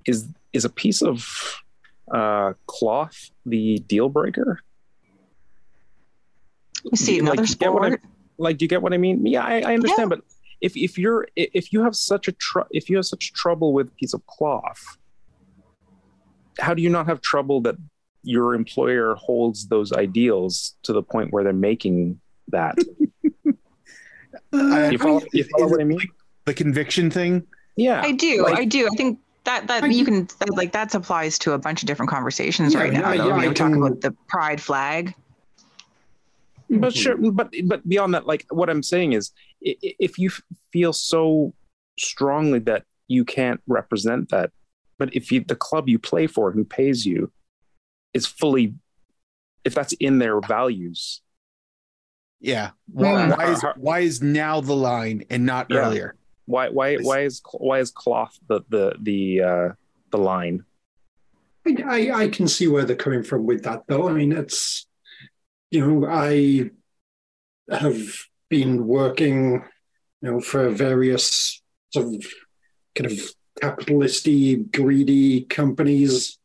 Is is a piece of uh, cloth the deal breaker? see another like, sport. I, like, do you get what I mean? Yeah, I, I understand, yeah. but if if you're if you have such a tr- if you have such trouble with a piece of cloth how do you not have trouble that your employer holds those ideals to the point where they're making that uh, you follow, you follow what i mean the conviction thing yeah i do like, i do i think that that you can that, like that applies to a bunch of different conversations yeah, right now. Yeah, yeah, we talk about the pride flag. But mm-hmm. sure, but but beyond that, like what I'm saying is, if you feel so strongly that you can't represent that, but if you, the club you play for, who pays you, is fully, if that's in their values, yeah. Why, why is why is now the line and not yeah. earlier? Why why why is why is cloth the the the uh, the line? I, I can see where they're coming from with that, though. I mean, it's you know, I have been working, you know, for various sort of kind of capitalisty, greedy companies,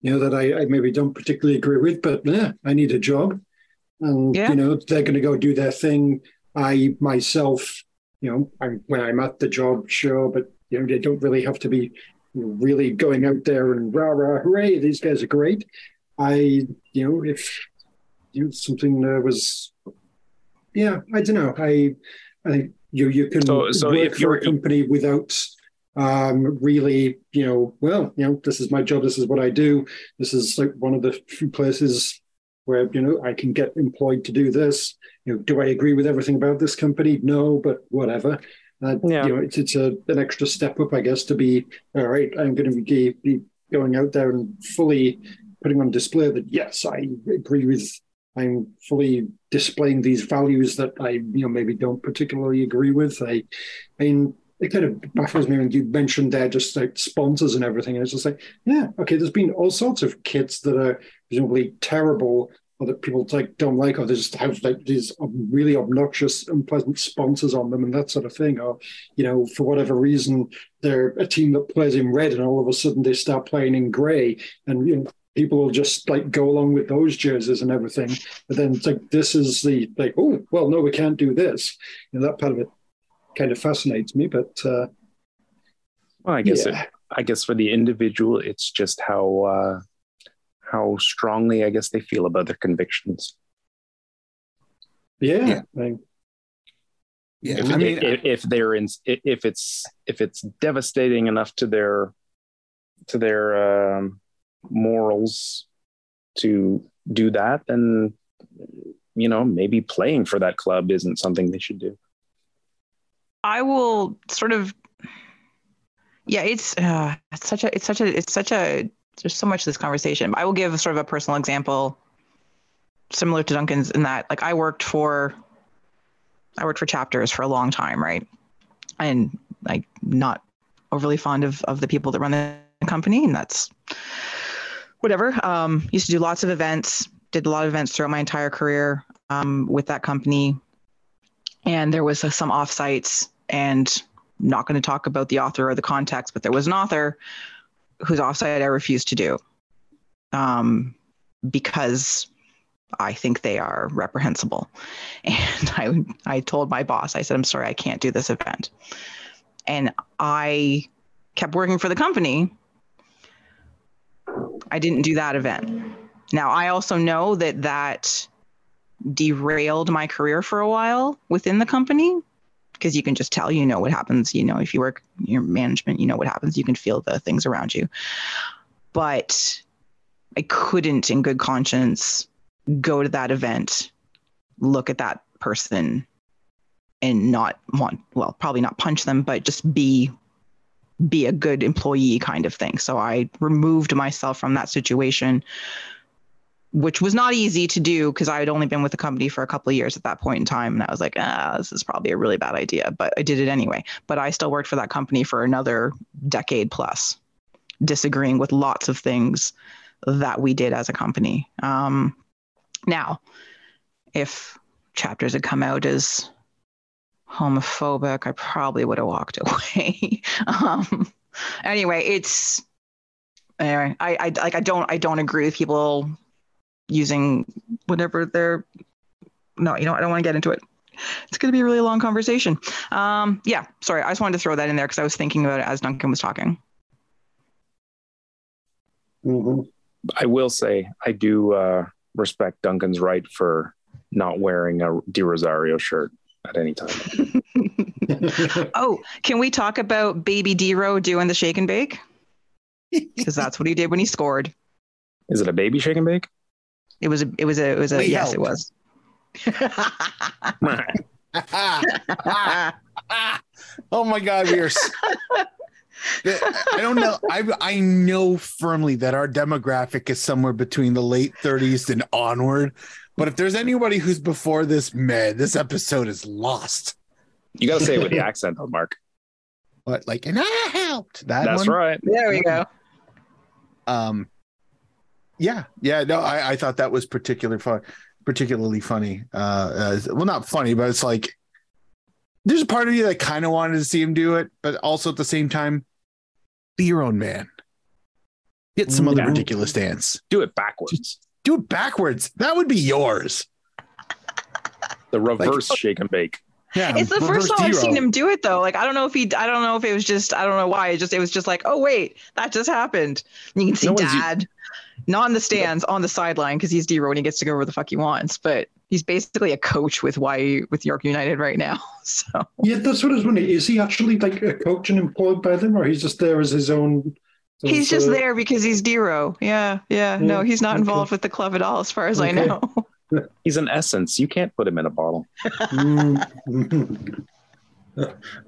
you know, that I, I, maybe don't particularly agree with, but yeah, I need a job. And, yeah. you know, they're going to go do their thing. I myself, you know, I'm, when I'm at the job, sure, but, you know, they don't really have to be really going out there and rah, rah, hooray, these guys are great. I, you know, if you know, something uh, was, yeah, I don't know. I, I think you you can so, so work if you're a company without um, really, you know, well, you know, this is my job. This is what I do. This is like one of the few places where you know I can get employed to do this. You know, do I agree with everything about this company? No, but whatever. Uh, yeah. You know, it's it's a, an extra step up, I guess, to be all right. I'm going to be, be going out there and fully putting on display that yes, I agree with I'm fully displaying these values that I, you know, maybe don't particularly agree with. I, I mean, it kind of baffles me when you mentioned there just like sponsors and everything. And it's just like, yeah, okay, there's been all sorts of kids that are presumably terrible, or that people like don't like, or they just have like these really obnoxious, unpleasant sponsors on them and that sort of thing, or you know, for whatever reason, they're a team that plays in red, and all of a sudden they start playing in grey, and you know, people will just like go along with those jerseys and everything. But then it's like this is the like, oh well, no, we can't do this. You know, that part of it kind of fascinates me. But uh, Well, I guess Yeah. it, I guess for the individual, it's just how uh, how strongly I guess they feel about their convictions. yeah, Yeah. I mean, Yeah, If, I mean, if, if they're in, if it's if it's devastating enough to their to their um, morals to do that, then you know maybe playing for that club isn't something they should do. I will sort of yeah, it's uh, it's such a it's such a it's such a there's so much to this conversation. I will give sort of a personal example similar to Duncan's in that like I worked for I worked for chapters for a long time, right? And like not overly fond of of the people that run the company and that's whatever. Um used to do lots of events, did a lot of events throughout my entire career um, with that company. And there was uh, some offsites and not going to talk about the author or the context, but there was an author whose offsite I refuse to do um, because I think they are reprehensible. And I, I told my boss, I said, I'm sorry, I can't do this event. And I kept working for the company. I didn't do that event. Now, I also know that that derailed my career for a while within the company because you can just tell you know what happens you know if you work your management you know what happens you can feel the things around you. But i couldn't in good conscience go to that event look at that person and not want well probably not punch them but just be be a good employee kind of thing. So i removed myself from that situation which was not easy to do because I had only been with the company for a couple of years at that point in time. And I was like, ah, this is probably a really bad idea, but I did it anyway. But I still worked for that company for another decade plus, disagreeing with lots of things that we did as a company. Um, now, if chapters had come out as homophobic, I probably would have walked away. um, anyway, it's anyway. I, I like I don't I don't agree with people using whatever they're no you know i don't want to get into it it's going to be a really long conversation um yeah sorry i just wanted to throw that in there because i was thinking about it as duncan was talking mhm. I will say I do uh, respect Duncan's right for not wearing a De Rosario shirt at any time. oh can we talk about baby De Ro doing the shake and bake because that's what he did when he scored Is it a baby shake and bake? It was a it was a it was a We yes it was oh my god, we are. s- I don't know. I I know firmly that our demographic is somewhere between the late 30s and onward. But if there's anybody who's before this, man, this episode is lost. You got to say it with the accent, though, Mark. But like, and I helped that That's one. right. there we go Um, yeah, yeah. No, I, I thought that was particular fun, particularly funny. Uh, uh, well, not funny, but it's like there's a part of you that kind of wanted to see him do it, but also at the same time, be your own man. Get some other ridiculous dance. Do it backwards. Do it backwards. That would be yours. The reverse shake and bake. Yeah, it's the first time I've seen him do it though. Like I don't know if he, I don't know if it was just, I don't know why. It just, it was just like, oh wait, that just happened. And you can see No Dad, not in the stands, on the sideline because he's De Ro and he gets to go where the fuck he wants. But he's basically a coach with why with York United right now. So Yeah, that's what I was wondering. Is he actually like a coach and employed by them, or he's just there as his own? he's sort just of- there because he's De Ro. Yeah, yeah. No, he's not okay. involved with the club at all, as far as I know. He's an essence. You can't put him in a bottle. Mm.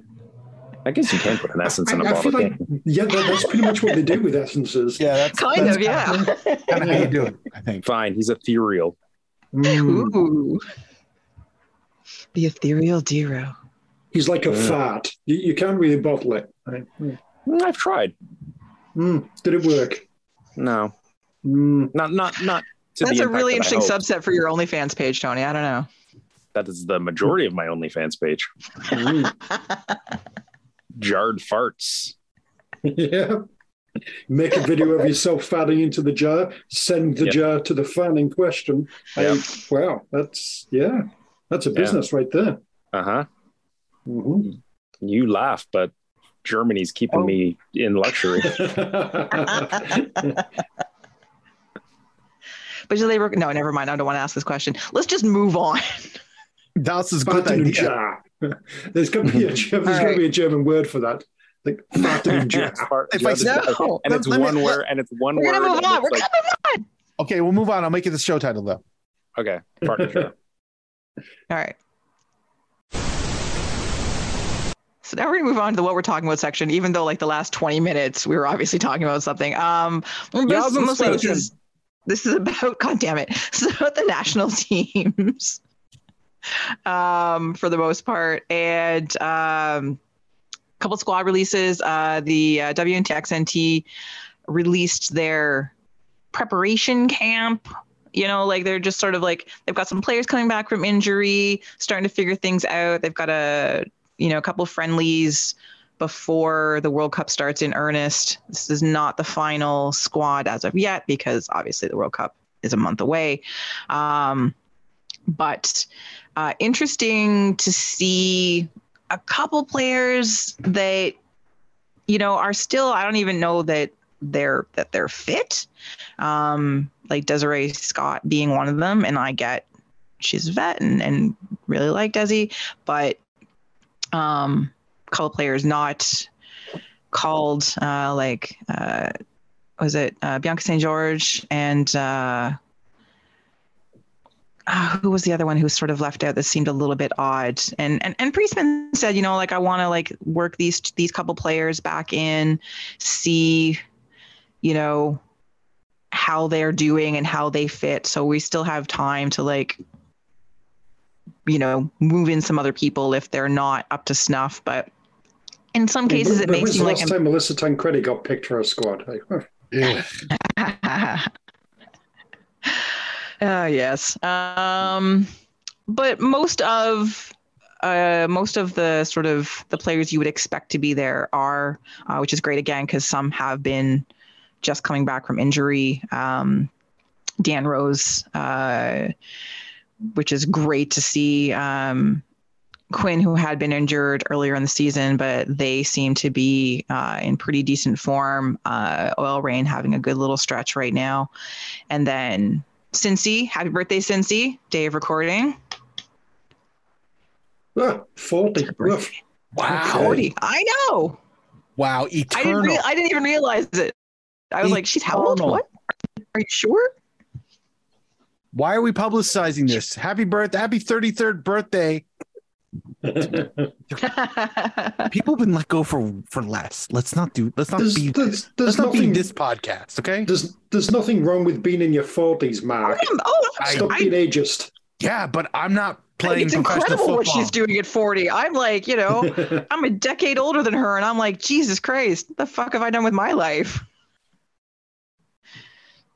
Mm. I guess you can put an essence in a I, I bottle. feel like yeah, that, that's pretty much what they do with essences. Yeah, that's kind that's of, yeah. kind of how you do it. I think. Fine. He's ethereal. Mm. Ooh. The ethereal De Ro. He's like a Yeah. fart. You, you can't really bottle it. Right? Mm. Mm, I've tried. Mm. Did it work? No, Mm. not not not That's a really that interesting subset for your OnlyFans page, Tony. I don't know. That is the majority of my OnlyFans page. Jarred farts. yeah. Make a video of yourself fanning into the jar, send the Yep. jar to the fan in question. Yep. Hey, wow, that's yeah, that's a Yeah. business right there. Uh huh. Mhm. You laugh, but Germany's keeping Oh. me in luxury. But do they work? No, never mind. I don't want to ask this question. Let's just move on. That's a good Fatten idea. Jar. There's got to be a German, there's got to be a German word for that. Like fatten jar. If I it's- No. and it's Let- let one word, and it's one We're word. gonna move on. We're like- gonna move Okay, we'll move on. I'll make it the show title though. okay, fart jar. All right. So now we're gonna move on to the what we're talking about section, even though like the last 20 minutes we were obviously talking about something. Um most- mostly this is this is about god damn it. This is about the national teams. Um, for the most part. And um a couple squad releases. Uh the uh, WNTXNT released their preparation camp you know like they're just sort of like they've got some players coming back from injury starting to figure things out they've got a you know a couple friendlies before the world cup starts in earnest this is not the final squad as of yet because obviously the world cup is a month away um, but uh, interesting to see a couple players that you know are still i don't even know that they're that they're fit um, like Desiree Scott being one of them. And I get she's a vet and, and really like Desi, but um, couple players not called uh, like uh, was it uh, Bianca St. George and uh, uh, who was the other one who was sort of left out that seemed a little bit odd and and and Priestman said you know like I want to like work these these couple players back in see you know how they're doing and how they fit. So we still have time to like, you know, move in some other people if they're not up to snuff. But in some cases, it When may was seem the like last time Melissa Tancredi got picked for a squad? Like, huh. Yeah. uh, yes. Um, but most of uh, most of the sort of the players you would expect to be there are, uh, which is great again because some have been just coming back from injury. Um, Deanne Rose, uh, which is great to see. Um, Quinn, who had been injured earlier in the season, but they seem to be uh, in pretty decent form. Uh, OL Reign having a good little stretch right now. And then Sincy, happy birthday, Sincy, day of recording. ah, 40. Woof. Wow. 40. I know. Wow. I didn't, Eternal. I didn't even realize it. I was like, she's how old? What? Are you sure? Why are we publicizing this? Happy birthday. Happy 33rd birthday. People have been let go for for less. Let's not do let's not There's, be there's, let's there's not be this podcast, okay? There's there's nothing wrong with being in your 40s, Mark. Oh, oh, I- Stop I- being ageist. Yeah, but I'm not playing it's incredible football. what she's doing at 40. I'm like, you know, I'm a decade older than her, and I'm like, Jesus Christ, what the fuck have I done with my life?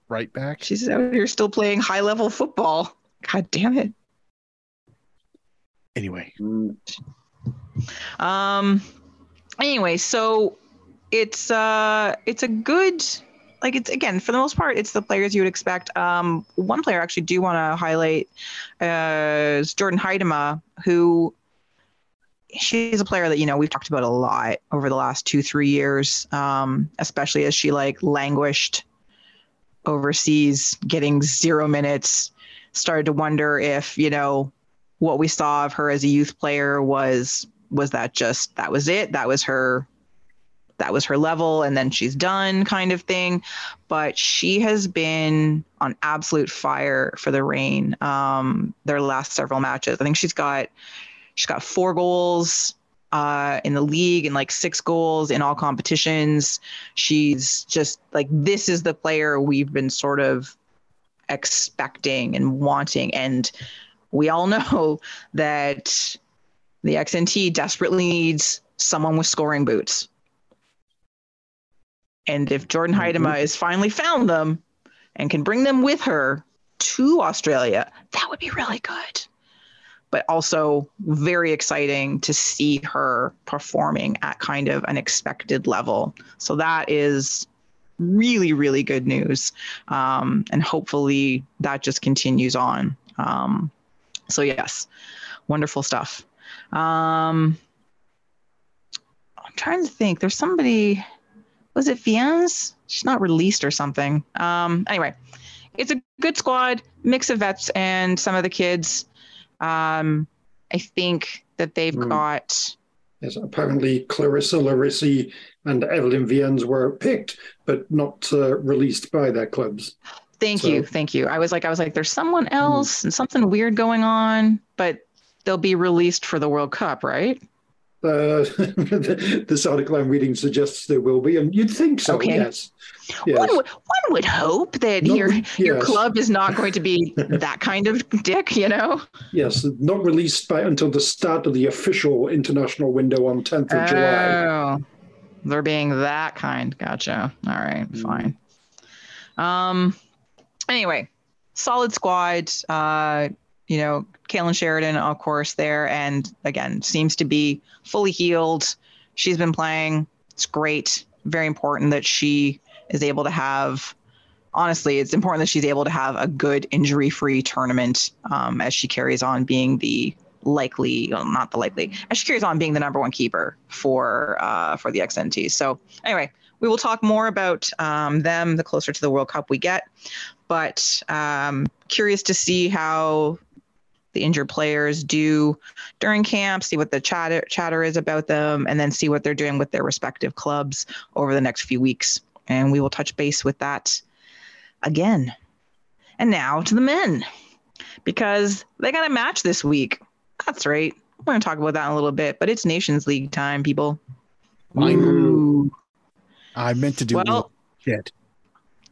Right back. She's out here still playing high level football. God damn it. Anyway, Um. Anyway, so it's uh it's a good like it's again for the most part it's the players you would expect. Um, one player I actually do want to highlight uh, is Jordyn Huitema, who she's a player that you know we've talked about a lot over the last two three years, um, especially as she like languished overseas, getting zero minutes. Started to wonder if you know what we saw of her as a youth player was was that just that was it? That was her that was her level and then she's done kind of thing. But she has been on absolute fire for the Reign um their last several matches. I think she's got she's got four goals uh in the league and like six goals in all competitions. She's just like this is the player we've been sort of expecting and wanting. And we all know that the XNT desperately needs someone with scoring boots. And if Jordyn Mhm. Huitema has finally found them and can bring them with her, to Australia, that would be really good. But also very exciting to see her performing at kind of an expected level. So that is really, really good news. Um, and hopefully that just continues on. Um, so, yes, wonderful stuff. Um, I'm trying to think. There's somebody, was it Viens? She's not released or something. Um, anyway, it's a good squad, mix of vets and some of the kids. Um, I think that they've Mm. got. Yes, apparently Clarissa Larisey and Evelyne Viens were picked, but not uh, released by their clubs. Thank So- you, thank you. I was like, I was like, there's someone else and something weird going on, but they'll be released for the World Cup, right? Uh, this article I'm reading suggests there will be, and you'd think so. Okay. Yes. Yes. One would one would hope that Not- your your club is not going to be that kind of dick, you know. Yes, not released by until the start of the official international window on 10th of July. Oh, they're being that kind. Gotcha. All right, Mm. fine. Um. Anyway, solid squad. Uh, you know, Kailen Sheridan, of course, there, and again, seems to be fully healed. She's been playing. It's great. Very important that she is able to have. Honestly, it's important that she's able to have a good injury-free tournament um, as she carries on being the likely, well, not the likely, as she carries on being the number one keeper for uh, for the XNT. So anyway, we will talk more about um, them the closer to the World Cup we get. But um, curious to see how the injured players do during camp, see what the chatter chatter is about them, and then see what they're doing with their respective clubs over the next few weeks. And we will touch base with that again. And now to the men, because they got a match this week. That's right. We're going to talk about that in a little bit, but it's Nations League time, people. Ooh. I meant to do Well, shit.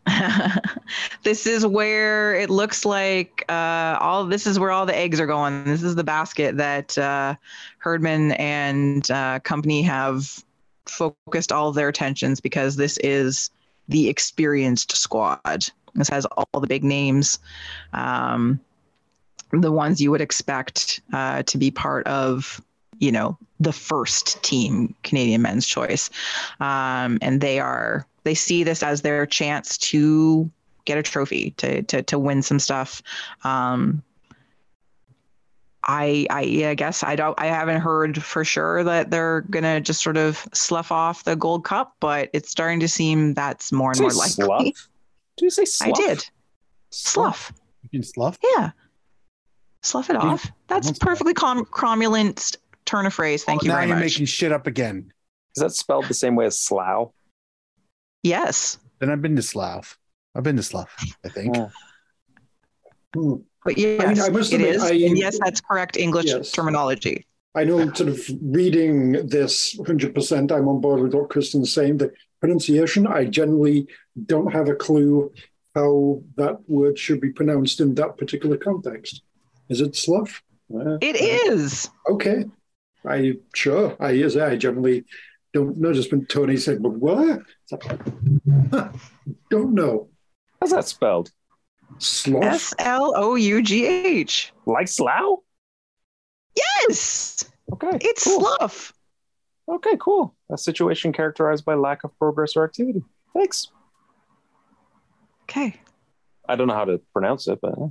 this is where it looks like uh, all this is where all the eggs are going. This is the basket that uh, Herdman and uh, company have focused all their attentions because this is the experienced squad. This has all the big names, um, the ones you would expect uh, to be part of, you know, the first team Canadian Men's Choice, um, and they are they see this as their chance to get a trophy to to to win some stuff. Um, I I yeah, I guess I don't I haven't heard for sure that they're gonna just sort of slough off the Gold Cup, but it's starting to seem that's more and Say more likely. slough? Did you say slough? I did slough, You can slough. yeah, slough it off. That's perfectly com- cromulent turn of phrase. Thank you now very you're much. making shit up again. Is that spelled the same way as slough? Yes, Then I've been to Slough. I've been to Slough, I think. Oh. Hmm. but yes, I must it admit, is, I- and yes, that's correct English Yes. terminology. I know, sort of reading this 100%, I'm on board with what Kristin's saying. The pronunciation, I generally don't have a clue how that word should be pronounced in that particular context. Is it slough? Uh, It is. Okay. I sure. I is I generally don't know. Just when Tony said, "But what?" It's like, don't know. How's that spelled? Sloth. S L O U G H. Like slough? Yes, Okay. it's cool. slough. Okay, cool. A situation characterized by lack of progress or activity. Thanks. Okay. I don't know how to pronounce it, but uh,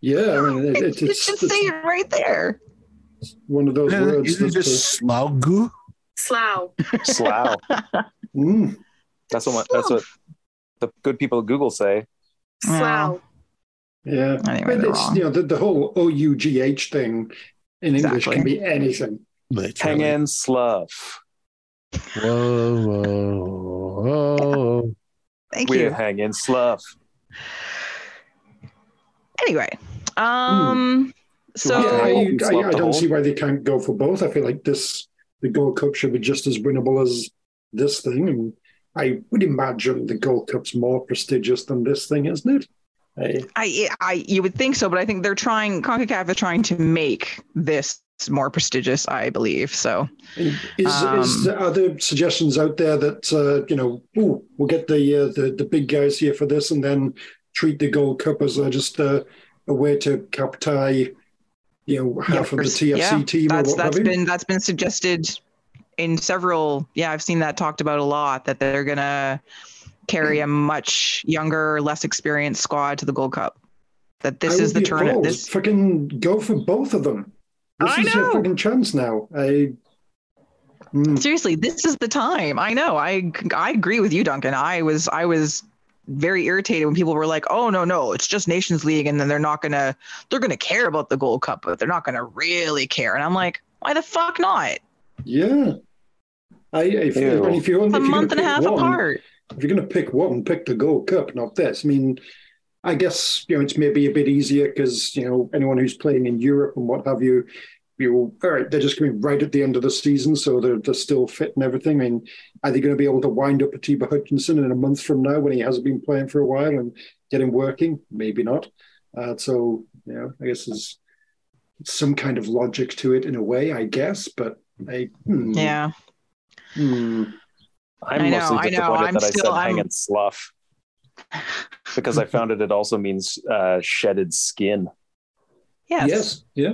Yeah, I mean, it, It, it, it it's, should say it's it right there. one of those words. Isn't it just Slaugu? Slough. slough. mm, That's what that's what the good people at Google say. Slough. yeah, Anyway, but it's wrong. you know the, the whole O U G H thing in English can be anything. Hang in slough. Whoa, whoa, whoa. Thank you. We're you. hanging slough. Anyway, um, so yeah, I, Open I, I don't see why they can't go for both. I feel like this the Gold Cup should be just as winnable as this thing, and I would imagine the Gold Cup's more prestigious than this thing, isn't it? I, I, I, you would think so, but I think they're trying. Concacaf is trying to make this more prestigious. I believe so. Is, is Um, are there suggestions out there that uh, you know, ooh, we'll get the, uh, the the big guys here for this, and then treat the Gold Cup as uh, just uh, a way to cap tie, you know, half of the TFC yeah, team or That's what that's have been that's been suggested in several. Yeah, I've seen that talked about a lot. That they're gonna carry a much younger, less experienced squad to the Gold Cup. That this I is the be tournament. This fucking go for both of them. This I is your know. fucking chance now. I. Hmm. seriously, this is the time. I know. I I agree with you, Duncan. I was I was very irritated when people were like, "Oh no, no, it's just Nations League," and then they're not gonna they're gonna care about the Gold Cup, but they're not gonna really care. And I'm like, why the fuck not? Yeah. I, if, Ew. and if you're, It's a if you're month and a half one, apart. if you're going to pick one, pick the Gold Cup, not this. I mean, I guess you know it's maybe a bit easier because you know anyone who's playing in Europe and what have you, you all right, they're just going to be right at the end of the season, so they're they're still fit and everything. I mean, are they going to be able to wind up Atiba Hutchinson in a month from now when he hasn't been playing for a while and get him working? Maybe not. Uh, so you know, I guess there's some kind of logic to it in a way, I guess, but I hmm, Yeah. hmm. I'm I know, mostly I know. disappointed I'm that I still- said I'm- hanging slough because I found it. It also means uh, shedded skin. Yes. yes, yeah.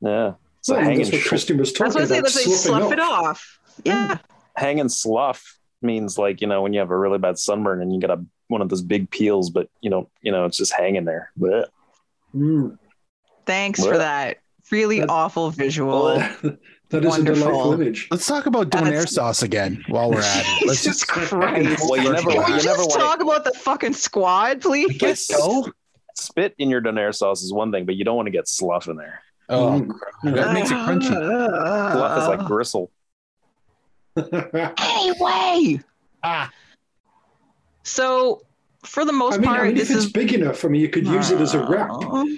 Yeah, so Well, hanging that's what sh- Christian was That's what I say. about. Let's say sloughing slough it off. off. Yeah. hanging slough means like you know when you have a really bad sunburn and you got a one of those big peels, but you don't you know it's just hanging there. Blech. Mm. Thanks What? for that really That- awful visual. that is Wonderful. a delightful image. Let's talk about donair That's- sauce again while we're at it. Let's Jesus just Christ. Well, you never, Can we you just never want talk about the fucking squad, please? guess so. spit in your donair sauce is one thing, but you don't want to get slough in there. Oh, Mm. that makes it crunchy. Slough is like gristle. Anyway, Ah, so for the most I mean, part, I mean, this if it's is. big enough, I mean, you could use it as a wrap.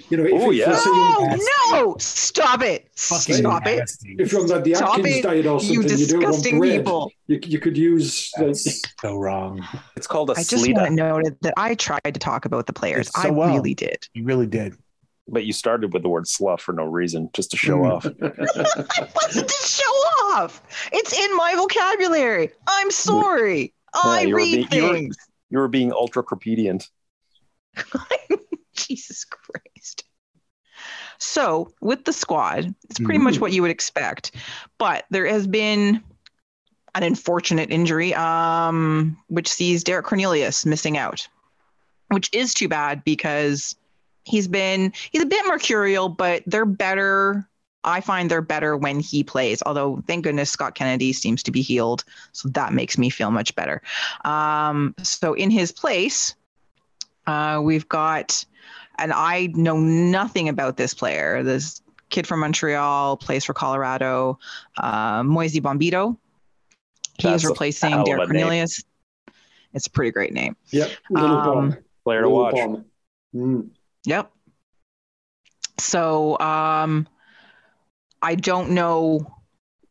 You know, if, Oh, yeah. let's say you- No, no, stop it. fucking Stop it. if you're on like the Stop Atkins it, diet or You something, you don't want disgusting bread. people. You, you could use. Like, That's so wrong. It's called a I just sleeta, want it noted that I tried to talk about the players. So I well. really did. You really did. But you started with the word slough for no reason, just to show off. It wasn't to show off. It's in my vocabulary. I'm sorry. I you were read being- you were- things. You were being ultra crepedient. Jesus Christ. So, with the squad, it's pretty much Mhm. what you would expect. But there has been an unfortunate injury, um, which sees Derek Cornelius missing out, which is too bad because he's been he's a bit mercurial, but they're better. I find they're better when he plays. Although, thank goodness Scott Kennedy seems to be healed, so that makes me feel much better. Um, so, in his place, uh, we've got, and I know nothing about this player. This kid from Montreal plays for Colorado, uh, Moise Bombito. He That's is replacing Derek a name. Cornelius. It's a pretty great name. yep, little Um, bomb. Player to Little watch. bomb. Mm. Yep. So um I don't know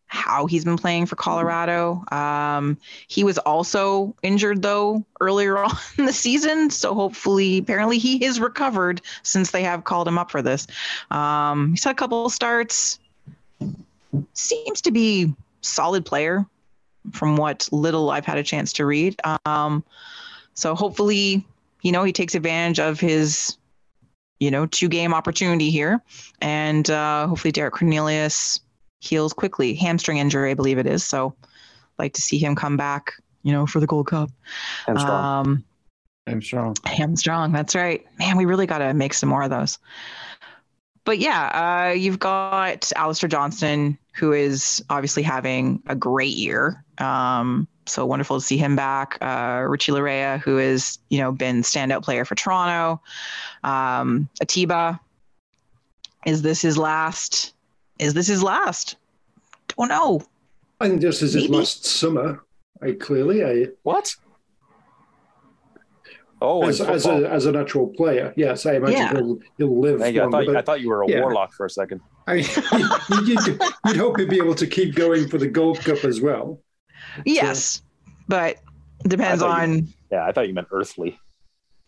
how he's been playing for Colorado. Um he was also injured though earlier on the season, so hopefully apparently he is recovered since they have called him up for this. Um he's had a couple starts. Seems to be solid player from what little I've had a chance to read. Um so hopefully, you know, he takes advantage of his you know, two game opportunity here. And uh, hopefully Derek Cornelius heals quickly. Hamstring injury, I believe it is. So like to see him come back, you know, for the Gold Cup. I'm strong. Um, I'm strong. Hamstrong, that's right. Man, we really got to make some more of those. But yeah, uh, you've got Alistair Johnston, who is obviously having a great year. Um, so wonderful to see him back. Uh, Richie Laryea, who has you know been standout player for Toronto. Um, Atiba, is this his last? Is this his last? Don't know. I think this is his last summer. I clearly, I what? Oh, as, as a as an actual player, yes, I imagine Yeah. he'll he'll live. Thank you. I longer, thought, I thought you were a yeah. warlock for a second. I, you'd, you'd, you'd hope he'd be able to keep going for the Gold Cup as well. Yes, but depends I thought on. Yeah, I thought you meant earthly.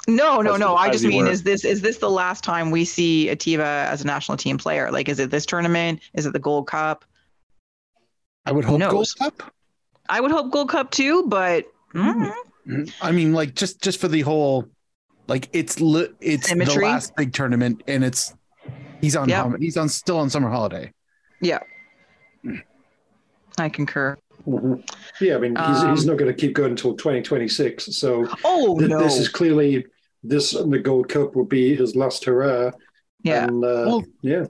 No, no, As- no. I just mean, were. is this is this the last time we see Atiba as a national team player? Like, is it this tournament? Is it the Gold Cup? I would hope? Gold Cup. I would hope Gold Cup too, but mm, I mean, like just just for the whole Like it's li- it's Symmetry. the last big tournament, and it's he's on Yep. hom- he's on still on summer holiday. Yeah. I concur. Mhm. Yeah, I mean, he's, Um, he's not going to keep going until 2026. So Oh th- no. this is clearly this and the Gold Cup will be his last hurrah. yeah. And, uh, Well, yeah,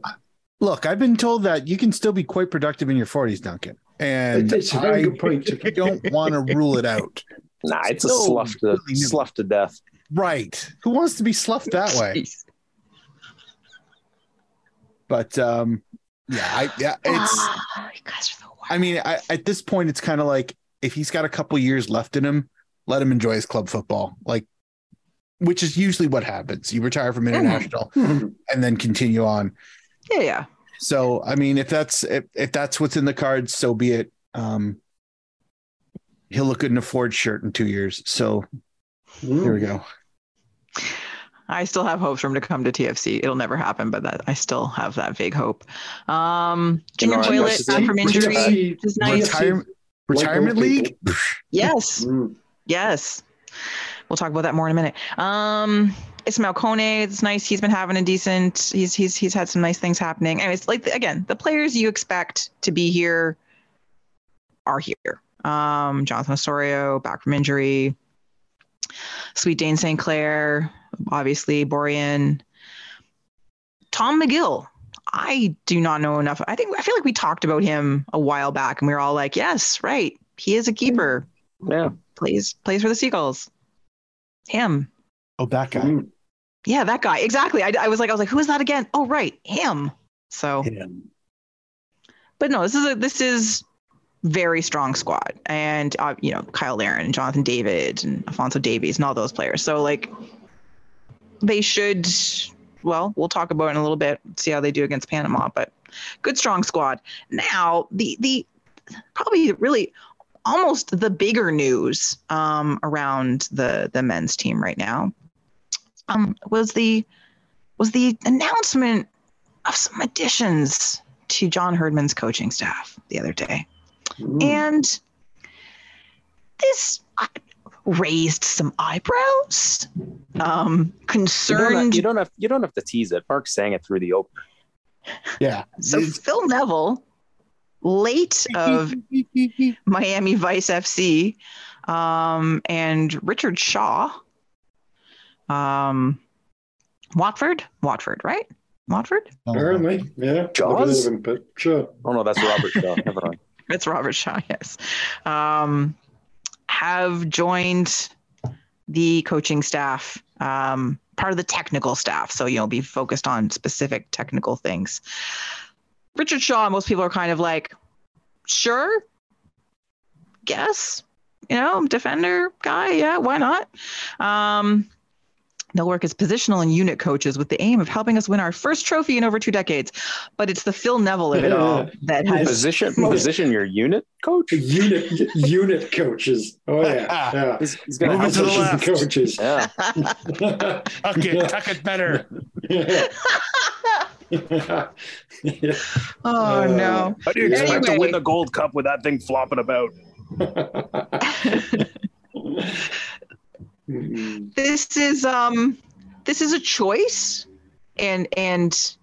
Look, I've been told that you can still be quite productive in your 40s, Duncan. And it's a very I good point. don't want to rule it out. Nah, it's a Still slough to really slough to death. Right. Who wants to be sloughed that way? But um yeah, I yeah, it's Ah, you guys are the worst. I mean, I, at this point it's kind of like if he's got a couple years left in him, let him enjoy his club football. Like which is usually what happens. You retire from international Mhm. and then continue on. yeah, yeah. So, I mean, if that's if, if that's what's in the cards, so be it. Um he'll look good in a Ford shirt in 2 years. So, here we go. I still have hopes for him to come to TFC. It'll never happen, but that I still have that vague hope. Um, Junior know, I Hoilett back from injury. TFC is nice. Retirement retirement league? Yes, Mm. yes. We'll talk about that more in a minute. Um, Ismail Kone, it's nice. He's been having a decent. He's he's he's had some nice things happening. And it's like again, the players you expect to be here are here. Um, Jonathan Osorio back from injury. Sweet Dayne St. Clair, obviously Borjan. Tom McGill. I do not know enough. I think I feel like we talked about him a while back, and we were all like, "Yes, right. He is a keeper. Yeah. Plays plays for the Seagulls. Him. Oh, that guy. Mm. Yeah, that guy. Exactly. I, I was like, I was like, who is that again? Oh, right, him. So, Him. but no, this is a this is very strong squad, and uh, you know, Cyle Larin and Jonathan David and Alfonso Davies and all those players. So like, they should. Well, we'll talk about in a little bit. See how they do against Panama, but good strong squad. Now the the probably really almost the bigger news um, around the the men's team right now um, was the was the announcement of some additions to John Herdman's coaching staff the other day, Mm. and this raised some eyebrows. Um, You don't, have, concerned. you don't have you don't have to tease it. Mark sang it through the open. Yeah. so Phil Neville, late of Miami Vice FC, um, and Richard Shaw, um, Watford, Watford, right? Watford. Apparently, yeah. Jaws? Never heard of him, But sure. Oh no, that's Robert Shaw. Never mind. It's Robert Shaw, yes. Um, have joined the coaching staff, um, part of the technical staff. So, you know, be focused on specific technical things. Richard Shaw, most people are kind of like, sure, guess, you know, defender guy. Yeah, why not? Um, They'll work as positional and unit coaches with the aim of helping us win our first trophy in over two decades. But it's the Phil Neville of it all that has Position position your unit coach. Unit unit coaches. Oh yeah, yeah. He's, he's gonna Moving to the left. coaches. Yeah. Tuck it, tuck it better. yeah. Oh Uh, no. How do you expect Anyway. to win the Gold Cup with that thing flopping about? Mm. this is um this is a choice and and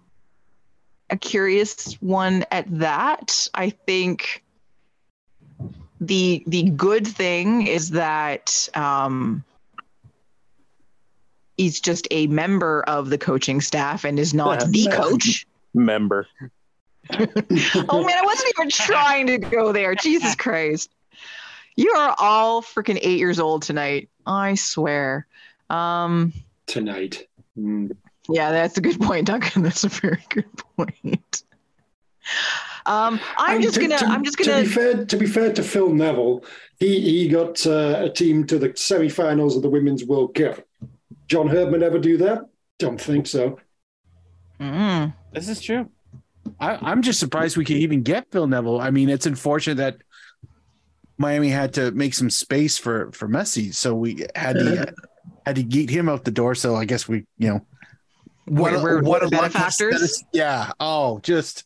a curious one at that. I think the the good thing is that um he's just a member of the coaching staff and is not the coach. Member. oh man, I wasn't even trying to go there. Jesus Christ. You are all freaking eight years old tonight. I swear. Um, Tonight. Mm. yeah, that's a good point, Duncan. That's a very good point. Um, I'm And just to- gonna. to- I'm just To gonna. be fair, to be fair to Phil Neville, he he got uh, a team to the semi-finals of the Women's World Cup. John Herdman ever do that? Don't think so. Mm. This is true. I, I'm just surprised we could even get Phil Neville. I mean, it's unfortunate that Miami had to make some space for for Messi, so we had to had to get him out the door. So I guess we, you know, what We're- we're- what we're a lucky benefactors? status- Yeah. Oh, just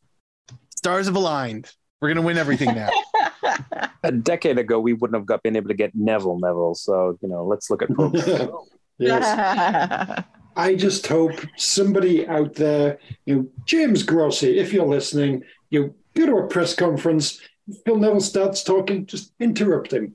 stars have aligned. We're gonna win everything now. A decade ago, we wouldn't have got been able to get Neville Neville. So you know, let's look at folks. Yes. I just hope somebody out there, you know, James Grossi, if you're listening, you go to a press conference, Phil Neville starts talking, just interrupt him.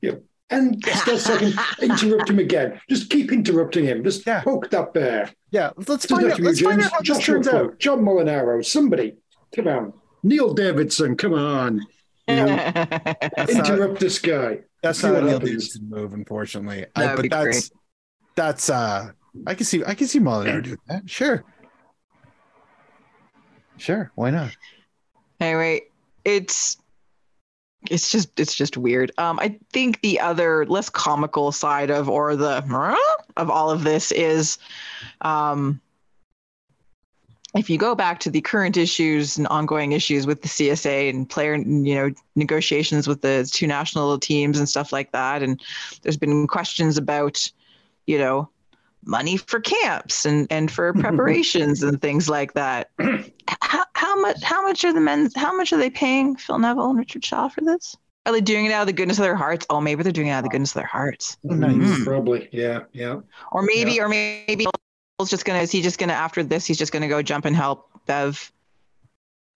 Yeah. know, and starts talking, interrupt him again. Just keep interrupting him. Just Yeah. poke that bear. Yeah, let's find have out. Let's find James. out how this Joshua turns Pope, out. John Molinaro, somebody. Come on. Neil Davidson, come on. You know, not, interrupt this guy. that's See not a what Neil. Davidson move, unfortunately. I, That'd but be that's that's uh, I can see I can see Molinaro doing that. Sure, sure. Why not? anyway, it's it's just it's just weird. Um, I think the other less comical side of or the of all of this is, um, if you go back to the current issues and ongoing issues with the CSA and player, you know, negotiations with the two national teams and stuff like that, and there's been questions about, you know, money for camps and and for preparations and things like that. How, how much how much are the men how much are they paying Phil Neville and Richard Shaw for this? Are they doing it out of the goodness of their hearts? Oh, maybe they're doing it out of the goodness of their hearts. nice. Mm, Probably. Yeah. Yeah. Or maybe, or maybe Phil's just gonna is he just gonna after this he's just gonna go jump and help Bev.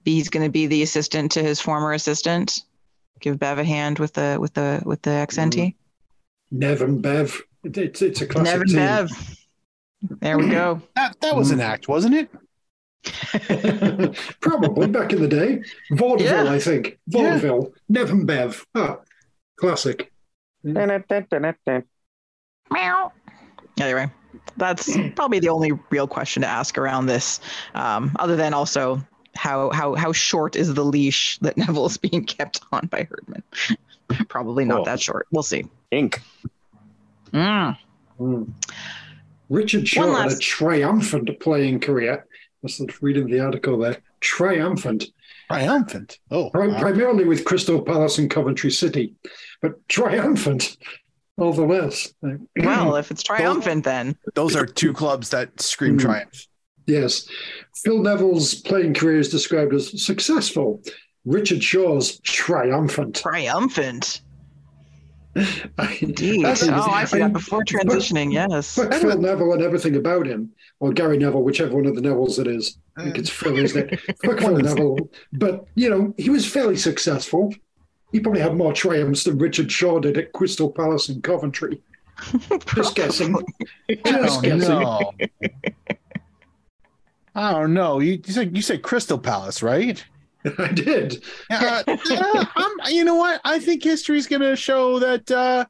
He's gonna be the assistant to his former assistant. Give Bev a hand with the with the with the XNT. Nevin Bev. It- It's, it's a classic Nevin team. Bev. There we go. That that was an act, wasn't it? Probably back in the day. Vaudeville, Yeah. I think. Yeah. Vaudeville. Nevin Bev. Ah, classic. Meow. Anyway, that's probably the only real question to ask around this, um, other than also how how how short is the leash that Neville is being kept on by Herdman? probably not Oh. that short. We'll see. Ink. Mm. Mm. Richard Shaw One had a triumphant playing career. I was reading the article there. Triumphant. Triumphant. Oh, Pri- wow. Primarily with Crystal Palace and Coventry City, but triumphant all the less. Well, if it's triumphant, then those are two clubs that scream Mm. triumph. Yes. Phil Neville's playing career is described as successful. Richard Shaw's triumphant. triumphant. I- Indeed. That's- oh, I see that before transitioning. Yes. Fuck Phil Neville and everything about him, or Gary Neville, whichever one of the Nevilles it is. I think it's Phil, isn't it? Fuck Phil Neville. But, you know, he was fairly successful. He probably had more triumphs than Richard Shaw did at Crystal Palace in Coventry. Just guessing. Just Oh, guessing. no. I don't know. You, you said you said Crystal Palace, right? I did. Uh, I'm, you know what? I think history's going to show that uh,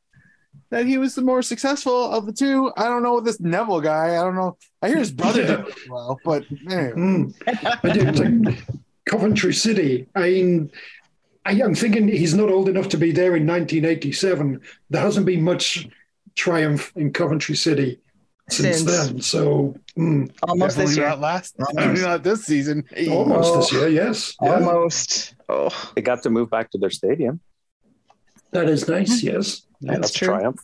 that he was the more successful of the two. I don't know this Neville guy. I don't know. I hear his brother Yeah. did well, but anyway. Mm. I did. Like Coventry City. I mean, I, I'm thinking he's not old enough to be there in 1987. There hasn't been much triumph in Coventry City since, Since. then. So mm, Almost this definitely year. not last. Almost. Not this season. Hey. almost this year, yes. Yeah. Almost. Oh, They got to move back to their stadium. That is nice, yes. That's That's, true. a triumph.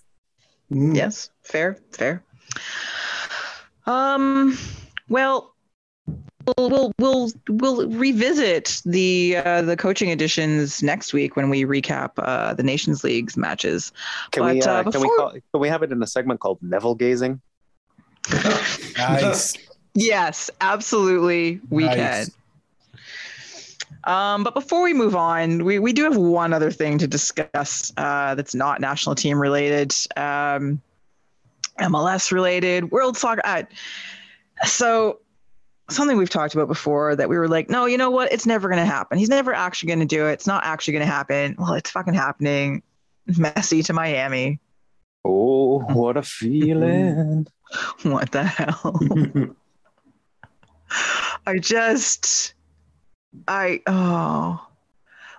Mm. yes. Fair. Fair. Um. Well. We'll we'll we'll, we'll revisit the uh, the coaching editions next week when we recap uh, the Nations League's matches. Can we But, uh, uh, can we before- call, can we have it in a segment called Neville gazing? Nice. Yes, absolutely, we Nice. can. Um, but before we move on, we, we do have one other thing to discuss uh, that's not national team related, um, MLS related, World Soccer. Uh, so something we've talked about before that we were like, no, you know what? It's never going to happen. He's never actually going to do it. It's not actually going to happen. Well, it's fucking happening. Messi to Miami. Oh, what a feeling! What the hell? I just, I, oh,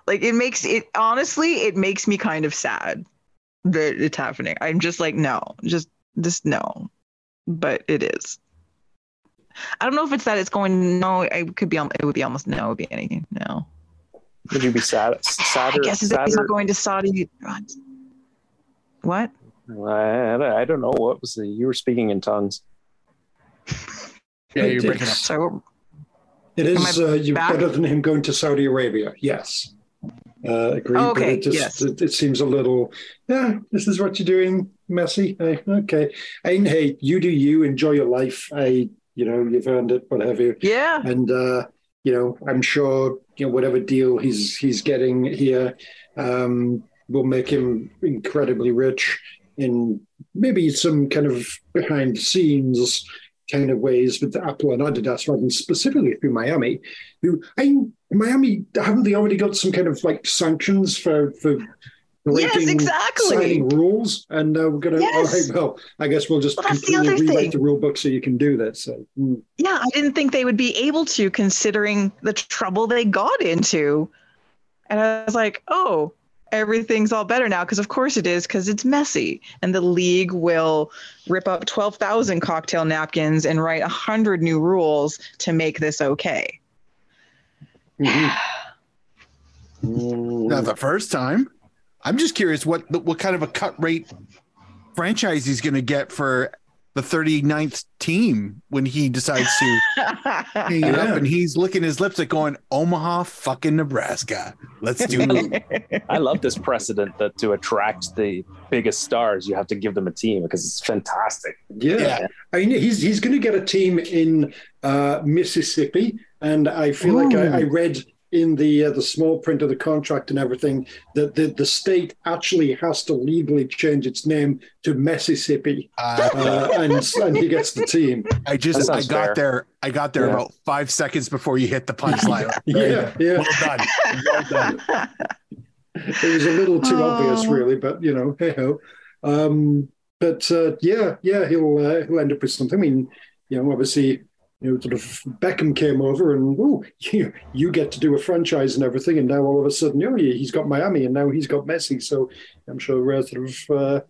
like it makes it, honestly, it makes me kind of sad that it's happening. I'm just like, no, just, just no. But it is. I don't know if it's that it's going, no, it could be, it would be almost, no, it would be anything. No. Would you be sad? Sadder? I guess it's sadder? not going to Saudi. What? I, I don't know. What was the? You were speaking in tongues. Yeah, you're breaking up. So, It Am is I uh, you better than him going to Saudi Arabia. Yes. Uh, agreed. Oh, okay, But it just yes. it, it seems a little, yeah, this is what you're doing. messy. Eh, okay. And hey, you do you. Enjoy your life. I, you know, you've earned it. Whatever. Yeah. And uh, you know, I'm sure you know whatever deal he's he's getting here um, will make him incredibly rich in maybe some kind of behind the scenes kind of ways with Apple and Adidas rather than specifically through Miami. Who I Miami haven't they already got some kind of like sanctions for for Yes, breaking exactly. signing rules? And uh, we're gonna Yes. all right, well, I guess we'll just Well, that's the completely rewrite thing. the rule book so you can do that. So mm. Yeah, I didn't think they would be able to considering the trouble they got into. And I was like, oh, everything's all better now because of course it is because it's messy and the league will rip up 12,000 cocktail napkins and write 100 new rules to make this okay. Mhm. Not the first time. I'm just curious what what kind of a cut rate franchise he's going to get for the 39th team when he decides to hang it up and he's licking his lips at going Omaha fucking Nebraska. Let's do it. I love this precedent that to attract the biggest stars, you have to give them a team because it's fantastic. Yeah. Yeah. I mean, he's he's going to get a team in uh, Mississippi, and I feel like I, I read in the uh, the small print of the contract and everything that the, the state actually has to legally change its name to Mississippi, Uh, uh, and and he gets the team. I just I got fair. there. I got there Yeah. about five seconds before you hit the punchline. Yeah, yeah. Well done. Well done. It was a little too Oh. obvious, really, but you know, hey ho. Um, but uh, yeah, yeah, he'll uh, he'll end up with something. I mean, you know, obviously, you know, sort of Beckham came over and oh, you you get to do a franchise and everything, and now all of a sudden, oh, yeah, he's got Miami, and now he's got Messi. So I'm sure uh, sort of uh,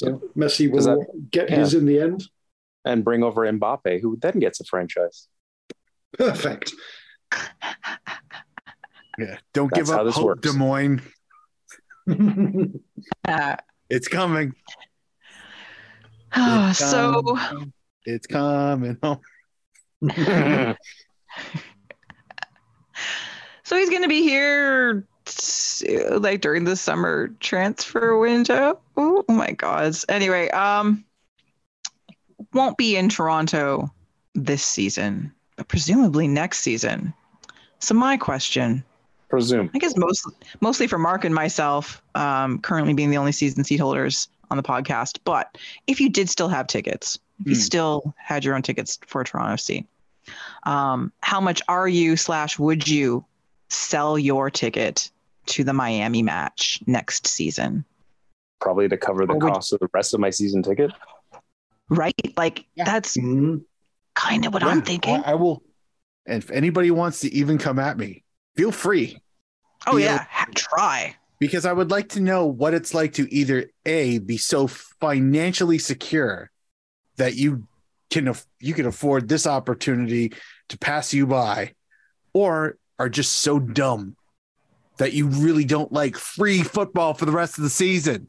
you Messi will that- get yeah. his in the end. And bring over Mbappe, who then gets a franchise. Perfect. Yeah. Don't That's give up hope, works. Des Moines. Uh, It's coming. oh, It's so it's coming home. so he's going to be here like during the summer transfer window. Oh my god. Anyway, um won't be in Toronto this season, but presumably next season. So my question, Presume. I guess most mostly for Mark and myself, um, currently being the only season seat holders on the podcast. But if you did still have tickets, you Hmm. still had your own tickets for Toronto FC, um, how much are you slash would you sell your ticket to the Miami match next season? Probably to cover the Or would- cost of the rest of my season ticket. Right? Like Yeah. that's Mhm. kind of what Yeah, I'm thinking. I, I will. And if anybody wants to even come at me, feel free oh yeah. yeah, ha- try. because I would like to know what it's like to either a be so financially secure that you can you can afford this opportunity to pass you by, or are just so dumb that you really don't like free football for the rest of the season.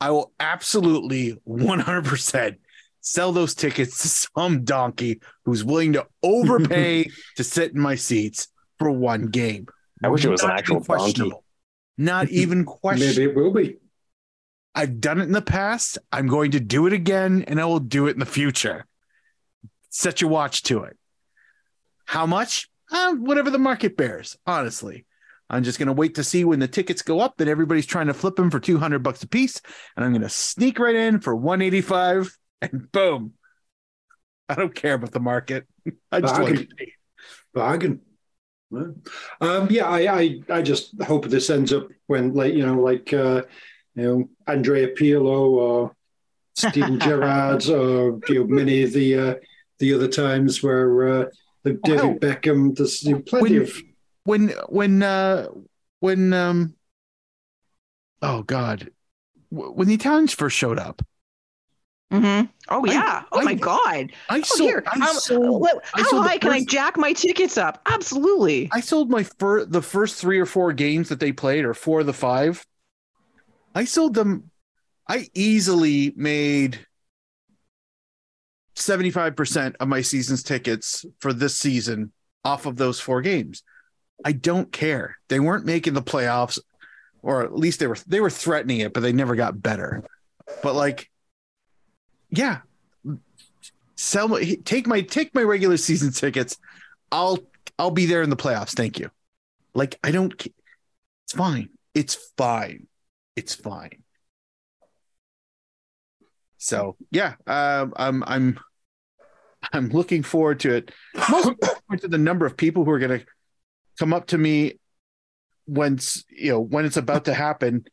I will absolutely 100% sell those tickets to some donkey who's willing to overpay to sit in my seats for one game. I wish it was an actual donkey. Not even question. Maybe it will be. I've done it in the past. I'm going to do it again, and I will do it in the future. Set your watch to it. How much? Uh, whatever the market bears. Honestly, I'm just going to wait to see when the tickets go up that everybody's trying to flip them for 200 bucks a piece, and I'm going to sneak right in for 185, and boom. I don't care about the market. I just want Bargain. to pay. Bargain. Um, yeah, I, I, I just hope this ends up when, like, you know, like, uh, you know, Andrea Pirlo or Steven Gerrard or you know, many of the uh, the other times where uh, the David Beckham. There's you know, plenty When- of when when uh when um oh god when the Italians first showed up Mm-hmm. Oh I- yeah. oh my god. I Oh, sold, here. I um, sold, what- I how sold high can I jack my tickets up? Absolutely. I sold my fir- the first three or four games that they played, or four of the five. I sold them. I easily made seventy five percent of my season's tickets for this season off of those four games. I don't care. They weren't making the playoffs, or at least they were they were threatening it, but they never got better. but like, yeah, sell my take my take my regular season tickets. I'll I'll be there in the playoffs. Thank you. Like I don't. It's fine. It's fine. It's fine. So yeah, um, I'm I'm I'm looking forward to it. Most to the number of people who are going to come up to me when s- you know when it's about to happen,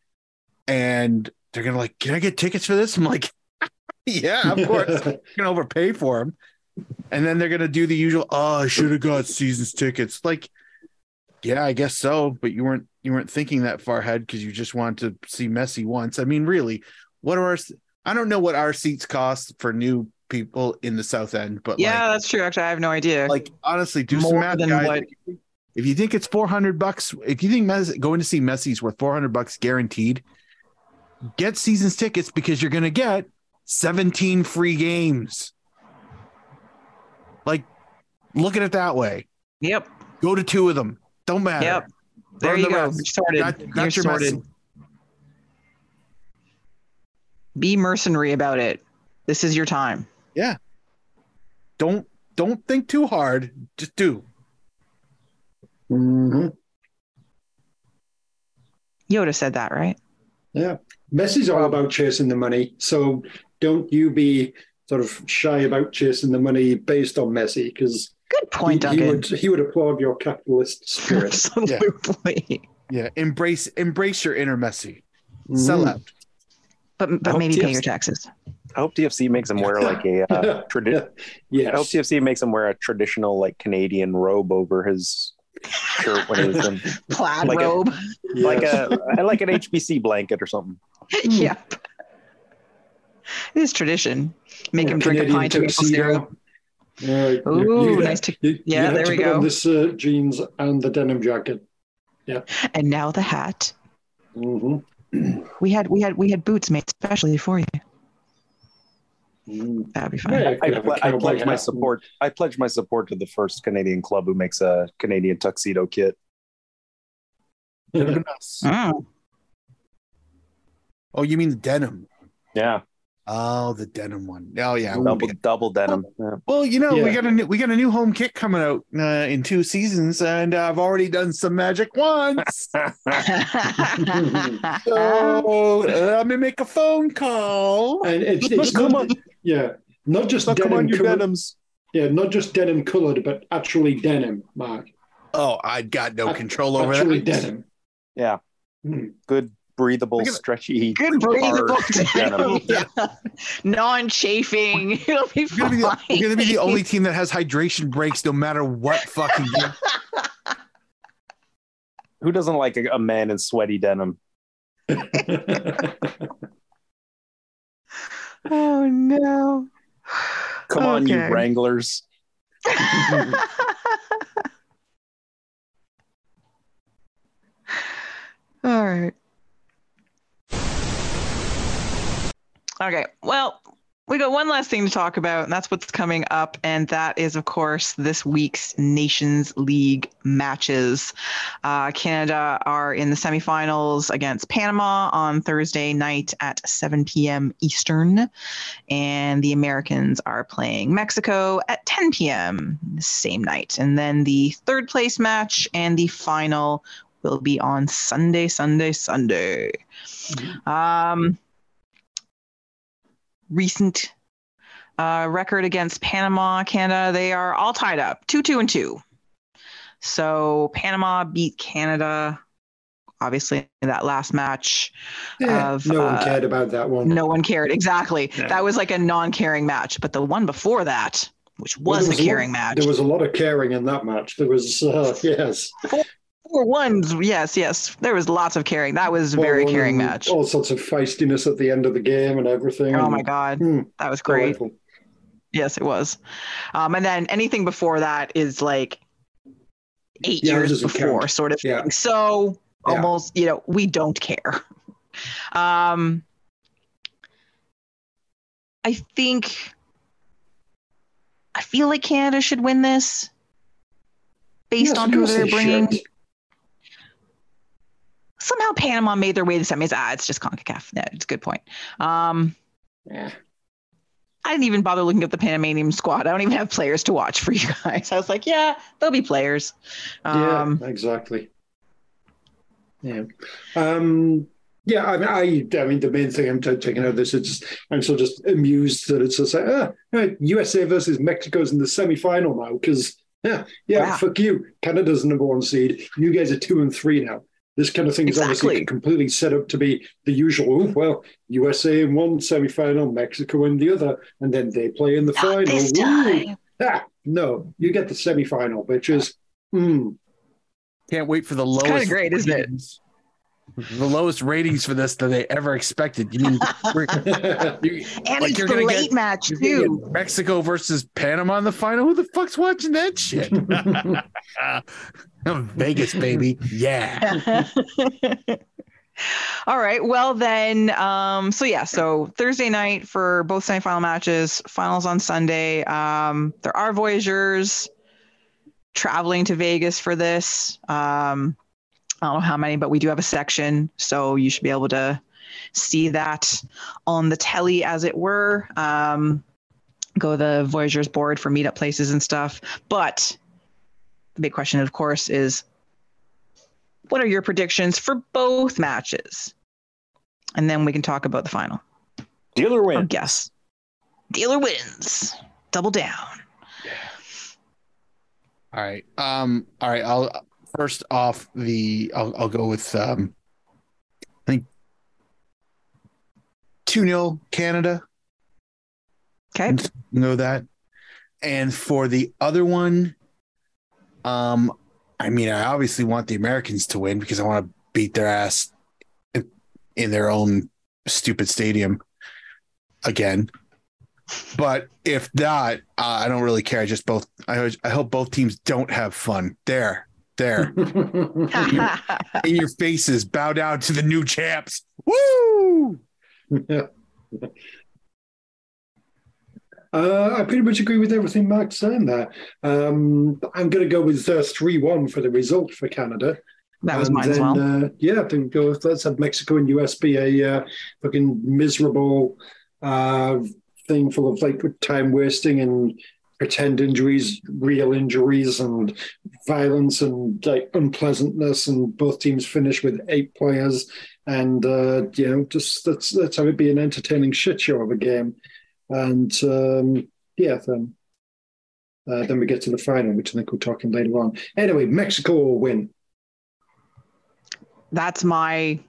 and they're gonna like, "Can I get tickets for this?" I'm like, "Yeah, of course." I'm gonna overpay for them, and then they're gonna do the usual. Oh, I should have got seasons tickets. Like, yeah, I guess so, but you weren't you weren't thinking that far ahead because you just wanted to see Messi once. I mean, really, what are our? I don't know what our seats cost for new people in the South End, but Yeah, like, that's true. Actually, I have no idea. like honestly, do some math, guys. what- If you think it's four hundred bucks, if you think Messi, going to see Messi's worth four hundred bucks guaranteed, get seasons tickets because you're going to get seventeen free games. Like, look at it that way. yep. Go to two of them. Don't matter. Yep. There Burn you the go. rest. You're sorted. Got- got You're your sorted. Messi. Be mercenary about it. This is your time. Yeah. Don't don't think too hard. Just do. hmm Yoda said that, right? Yeah. Messi's all about chasing the money. So don't you be sort of shy about chasing the money based on Messi because Good point, he, he would he would applaud your capitalist spirit. Absolutely. Yeah, embrace embrace your inner Messi. Sell Mhm. out. But but hope maybe pay your taxes. I hope TFC makes him wear like a uh, tradi- Yes. I hope TFC makes him wear a traditional like Canadian robe over his shirt when he's in Plaid Like a- robe. like Yes. a like an HBC blanket or something. yep. It is tradition. Make Yeah, him drink a Canadian pint of maple syrup. Tuxedo. Uh, Ooh, nice to- you- yeah, you there to we go. On this uh, jeans and the denim jacket. Yeah. And now the hat. hmm We had we had we had boots made especially for you. Mm. That'd be fine. Yeah, you I, could have a ple- I pledge my support. I pledge my support to the first Canadian club who makes a Canadian tuxedo kit. Mm. Oh, you mean the denim? Yeah, Oh, the denim one. Oh yeah. it won't double double denim. Yeah. Well, you know, we got a new, we got a new home kit coming out uh, in two seasons, and I've already done some magic once. so let me make a phone call. And it's, it's Come not, yeah, not just Suck 'em denim on your colored, denims. yeah, not just denim colored, but actually denim, Mark. Oh, I got no Ac- control over actually that. denim. Yeah, Mm. good breathable, Look at- stretchy, Good breathable hard denim. yeah. Non-chafing. It'll be We're gonna, be the, fine. we're gonna be the only team that has hydration breaks, no matter what fucking. game. Who doesn't like a, a man in sweaty denim? oh no. Come on, you Wranglers. All right. Okay. Well, we got one last thing to talk about, and that's what's coming up. And that is, of course, this week's Nations League matches. Uh, Canada are in the semifinals against Panama on Thursday night at 7 p.m. Eastern. And the Americans are playing Mexico at 10 p.m. the same night. And then the third place match and the final will be on Sunday, Sunday, Sunday. Um, recent uh, record against Panama, Canada, they are all tied up, two, two, and two. So Panama beat Canada, obviously, in that last match. Yeah, Of, no one uh, cared about that one. No one cared. Exactly. Yeah. That was like a non caring match. But the one before that, which Well, was there a lot- caring match, There was a lot of caring in that match. There was, uh, yes, four ones. Yes, yes. There was lots of caring. That was a very caring match. All sorts of feistiness at the end of the game and everything. Oh and- my God. Hmm, That was great. delightful. Yes, it was. Um, and then anything before that is like eight Yeah, years before, count. sort of Yeah. thing. So Yeah. almost, you know, we don't care. Um, I think, I feel like Canada should win this based Yes, on who they're bringing. should. Somehow Panama made their way to the semis. Ah, it's just CONCACAF. Yeah, it's a good point. Um, Yeah. I didn't even bother looking up the Panamanian squad. I don't even have players to watch for you guys. I was like, yeah, there'll be players. Um, yeah, exactly. Yeah. Um, yeah, I mean, I, I mean, the main thing I'm t- taking out of this is just, I'm so just amused that it's just like, ah, right, USA versus Mexico's in the semi-final now because, yeah, yeah, Wow. fuck you. Canada's the number one seed. You guys are two and three now. This kind of thing is Exactly. obviously completely set up to be the usual. "Oh, Well, USA in one semi-final, Mexico in the other, and then they play in the not final. this time. Ah, no, you get the semi-final, bitches. Mm. Can't wait for the It's lowest. kinda great, isn't it? ratings. The lowest ratings for this that they ever expected. You mean we're, you, And Like, it's you're the late get- match too. Mexico versus Panama in the final? Who the fuck's watching that shit? Vegas, baby. Yeah. All right. Well then, um, so yeah, so Thursday night for both semifinal matches, finals on Sunday. Um, there are Voyagers traveling to Vegas for this. Um, I don't know how many, but we do have a section, so you should be able to see that on the telly, as it were. Um, go to the Voyagers board for meetup places and stuff. But the big question, of course, is what are your predictions for both matches? And then we can talk about the final. Dealer Or win. guess. Dealer wins. Double down. All right. Um, all right. I'll first off the I'll I'll go with um I think 2 0 Canada. Okay. Know that. And for the other one, um, I mean, I obviously want the Americans to win because I want to beat their ass in, in their own stupid stadium again. But if not, uh, I don't really care. I just both. I I hope both teams don't have fun. There, there, in your faces. Bow down to the new champs. Woo! Uh, I pretty much agree with everything Mark's saying there. Um, I'm going to go with uh, 3 1 for the result for Canada. that was And mine as well. Uh, yeah, I think go with, let's have Mexico and US be a uh, fucking miserable uh, thing full of like time wasting and pretend injuries, real injuries, and violence and like unpleasantness. And both teams finish with eight players. And, uh, you know, just let's, let's have it be an entertaining shit show of a game. And um, yeah, then. Uh, then we get to the final, which I think we're talking later on. Anyway, Mexico will win. That's my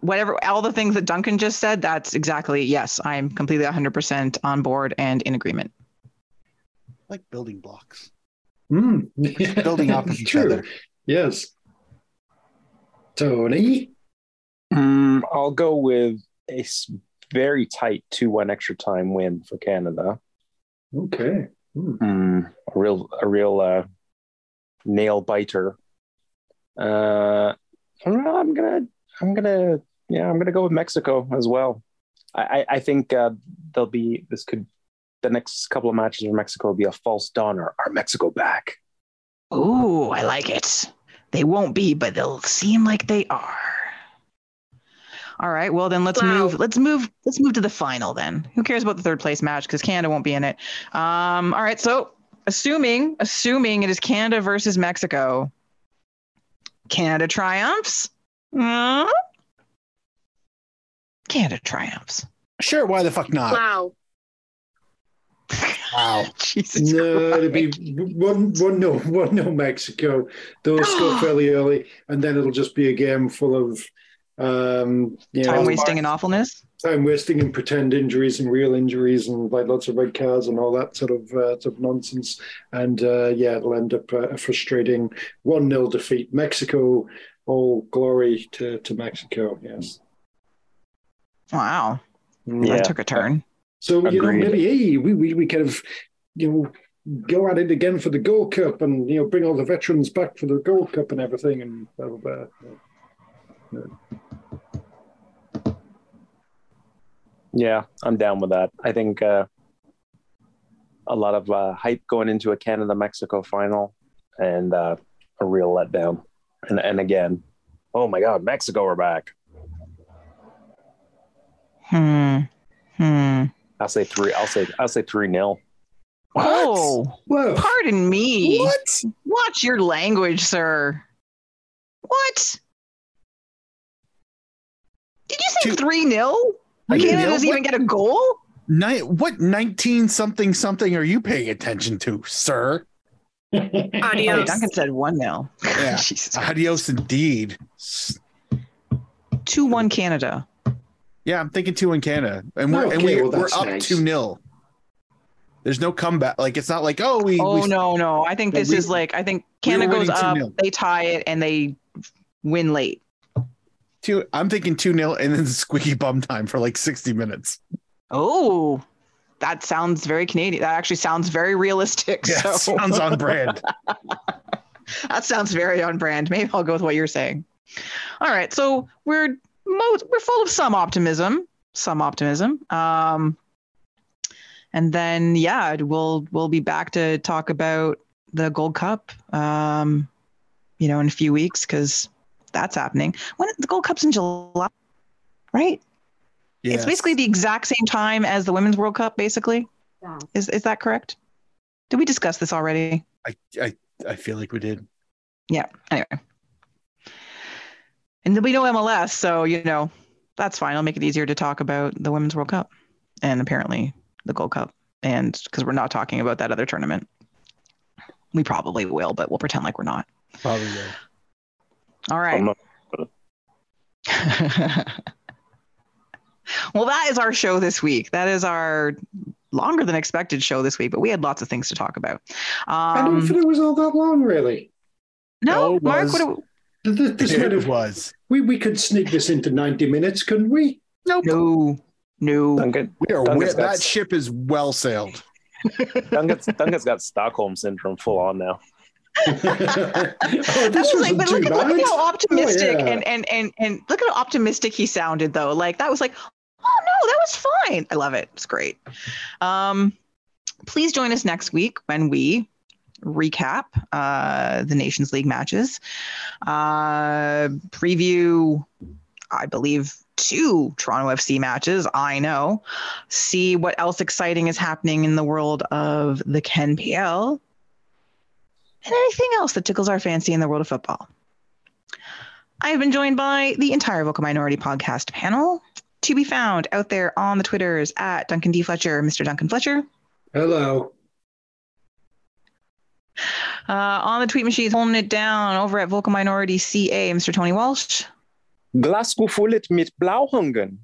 whatever all the things that Duncan just said, that's exactly yes, I'm completely 100% on board and in agreement. Like building blocks, Mm. building off of each True. other. Yes. Tony. Mm, I'll go with a s- very tight 2 1 extra time win for Canada. Okay. Mm. A real, a real uh, nail biter. Uh, I'm gonna, I'm gonna, yeah, I'm gonna go with Mexico as well. I, I, I think uh, there'll be this could the next couple of matches for Mexico will be a false dawn or are Mexico back? Ooh, I like it. They won't be, but they'll seem like they are. All right, well then let's Wow. move. Let's move. Let's move to the final then. Who cares about the third place match because Canada won't be in it. Um, all right, so assuming assuming it is Canada versus Mexico, Canada triumphs. Hmm? Canada triumphs. Sure, why the fuck not? Wow. Wow. Jesus No, it'll be one, one, no, one, no, Mexico. They'll score fairly early, and then it'll just be a game full of, um, you know, time wasting and awfulness. time wasting and pretend injuries and real injuries and like lots of red cards and all that sort of uh, sort of nonsense. And uh, yeah, it'll end up uh, a frustrating one 0 defeat. Mexico, all glory to to Mexico. Yes. Wow, Mm. Yeah. that took a turn. So you know maybe hey, we, we we kind of you know go at it again for the Gold Cup and you know bring all the veterans back for the Gold Cup and everything and blah blah blah. Yeah, I'm down with that. I think uh, a lot of uh, hype going into a Canada Mexico final and uh, a real letdown. And, and again, Oh my God, Mexico we're back. Hmm. Hmm. I'll say three. I'll say I'll say three nil. Oh, Whoa. pardon me. What? Watch your language, sir. What? Did you say Two- 3 0? I Canada know. doesn't even get a goal? Ni- what 19 something something are you paying attention to, sir? Oh, Adios. Duncan said 1 nil. Yeah. Jesus. Adios indeed. 2 1 Canada. Yeah, I'm thinking two in Canada. And we're oh, and Okay, we, well, we're that's up nice. 2 0. There's no comeback. Like it's not like, oh, we, Oh, we no, no. I think this we- is like, I think we Canada goes up, 2-0. they tie it, and they win late. Two I'm thinking 2 0 and then squeaky bum time for like 60 minutes. Oh, that sounds very Canadian. That actually sounds very realistic. Yeah, so sounds on brand. that sounds very on brand. Maybe I'll go with what you're saying. All right, so we're most we're full of some optimism, some optimism. Um, and then yeah, we'll we'll be back to talk about the Gold Cup. Um, you know, in a few weeks because that's happening. When the Gold Cup's in July, right? It's basically the exact same time as the Women's World Cup. Basically, Yeah. is is that correct? Did we discuss this already? I, I I feel like we did. Yeah. Anyway. And there'll be no MLS, so you know that's fine. I'll make it easier to talk about the Women's World Cup and apparently the Gold Cup, and because we're not talking about that other tournament, we probably will, but we'll pretend like we're not. Probably will. All right. I'm not- well, that is our show this week. That is our longer than expected show this week, but we had lots of things to talk about. I don't Um, think it was all that long, really. no, No, it Mark, was. what do, This, this might It have, was. we, we could sneak this into 90 minutes, couldn't we? Nope. no, no. Duncan, We are Duncan's wi- got- that ship is well sailed. Duncan's, Duncan's got Stockholm syndrome full on now. Oh, this was like, but look at, look at how optimistic Oh, yeah. and, and and and look at how optimistic he sounded though. Like that was like, oh no, that was fine. I love it. It's great. Um, please join us next week when we recap uh, the Nations League matches, uh, preview, I believe, two Toronto FC matches. I know. See what else exciting is happening in the world of the CanPL and anything else that tickles our fancy in the world of football. I have been joined by the entire Vocal Minority podcast panel to be found out there on the Twitters at Duncan D. Fletcher, Mr. Duncan Fletcher. Hello. Uh, on the tweet machines, holding it down over at Vocal Minority CA, Mr. Tony Walsh. Glasgow fullet mit Blähungen.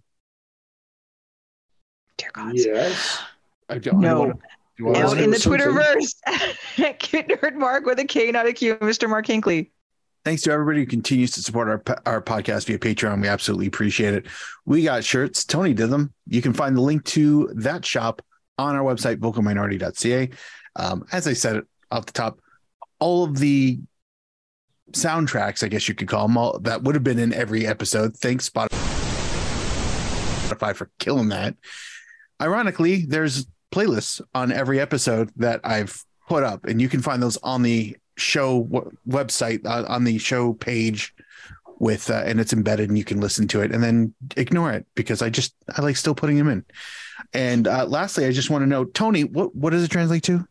Dear God. Yes. I don't No. know. Do you want Well, Out in the. Twitterverse, Kid Nerd Mark with a K, not a Q, Mr. Mark Hinkley. Thanks to everybody who continues to support our our podcast via Patreon. We absolutely appreciate it. We got shirts. Tony did them. You can find the link to that shop on our website, vocalminority.ca. Um, as I said off the top, all of the soundtracks, I guess you could call them, all, that would have been in every episode. Thanks, Spotify, for killing that. Ironically, there's playlists on every episode that I've put up, and you can find those on the show w- website uh, on the show page with uh, and it's embedded and you can listen to it and then ignore it because I just I like still putting them in. And uh, lastly, I just want to know, Tony, what what does it translate to?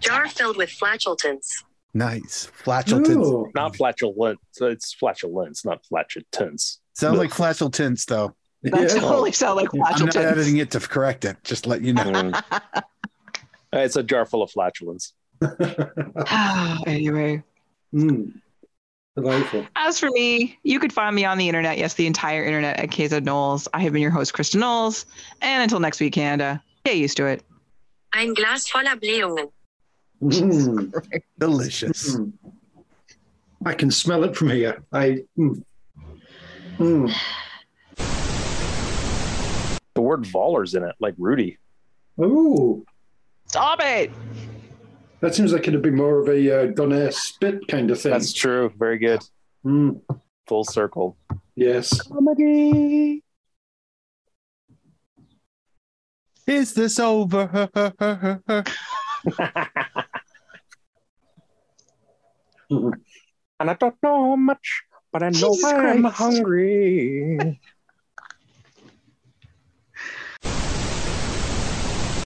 Jar filled with flatulence. Nice flatulence. Not flatulent. So it's flatulence, not flatulence. Sounds like flatulence though. That Yeah. totally sound like I'm not flatulence. editing it to correct it. Just let you know. Mm. Uh, it's a jar full of flatulence. anyway. Mm. Delightful. As for me, you could find me on the internet, yes, the entire internet at KZ Knowles. I have been your host, Kristin Knowles. And until next week, Canada, get used to it. Ein Glas voller Blähungen. Mm. Delicious. Mm. I can smell it from here. I. Mm. The word Völler's in it, like Rudi. Oh, Stop it. that seems like it'd be more of a uh, Donair spit kind of thing. That's true. Very good. Mm. Full circle. Yes. Comedy. Is this over? And I don't know much, but I know Jesus I'm Christ. hungry.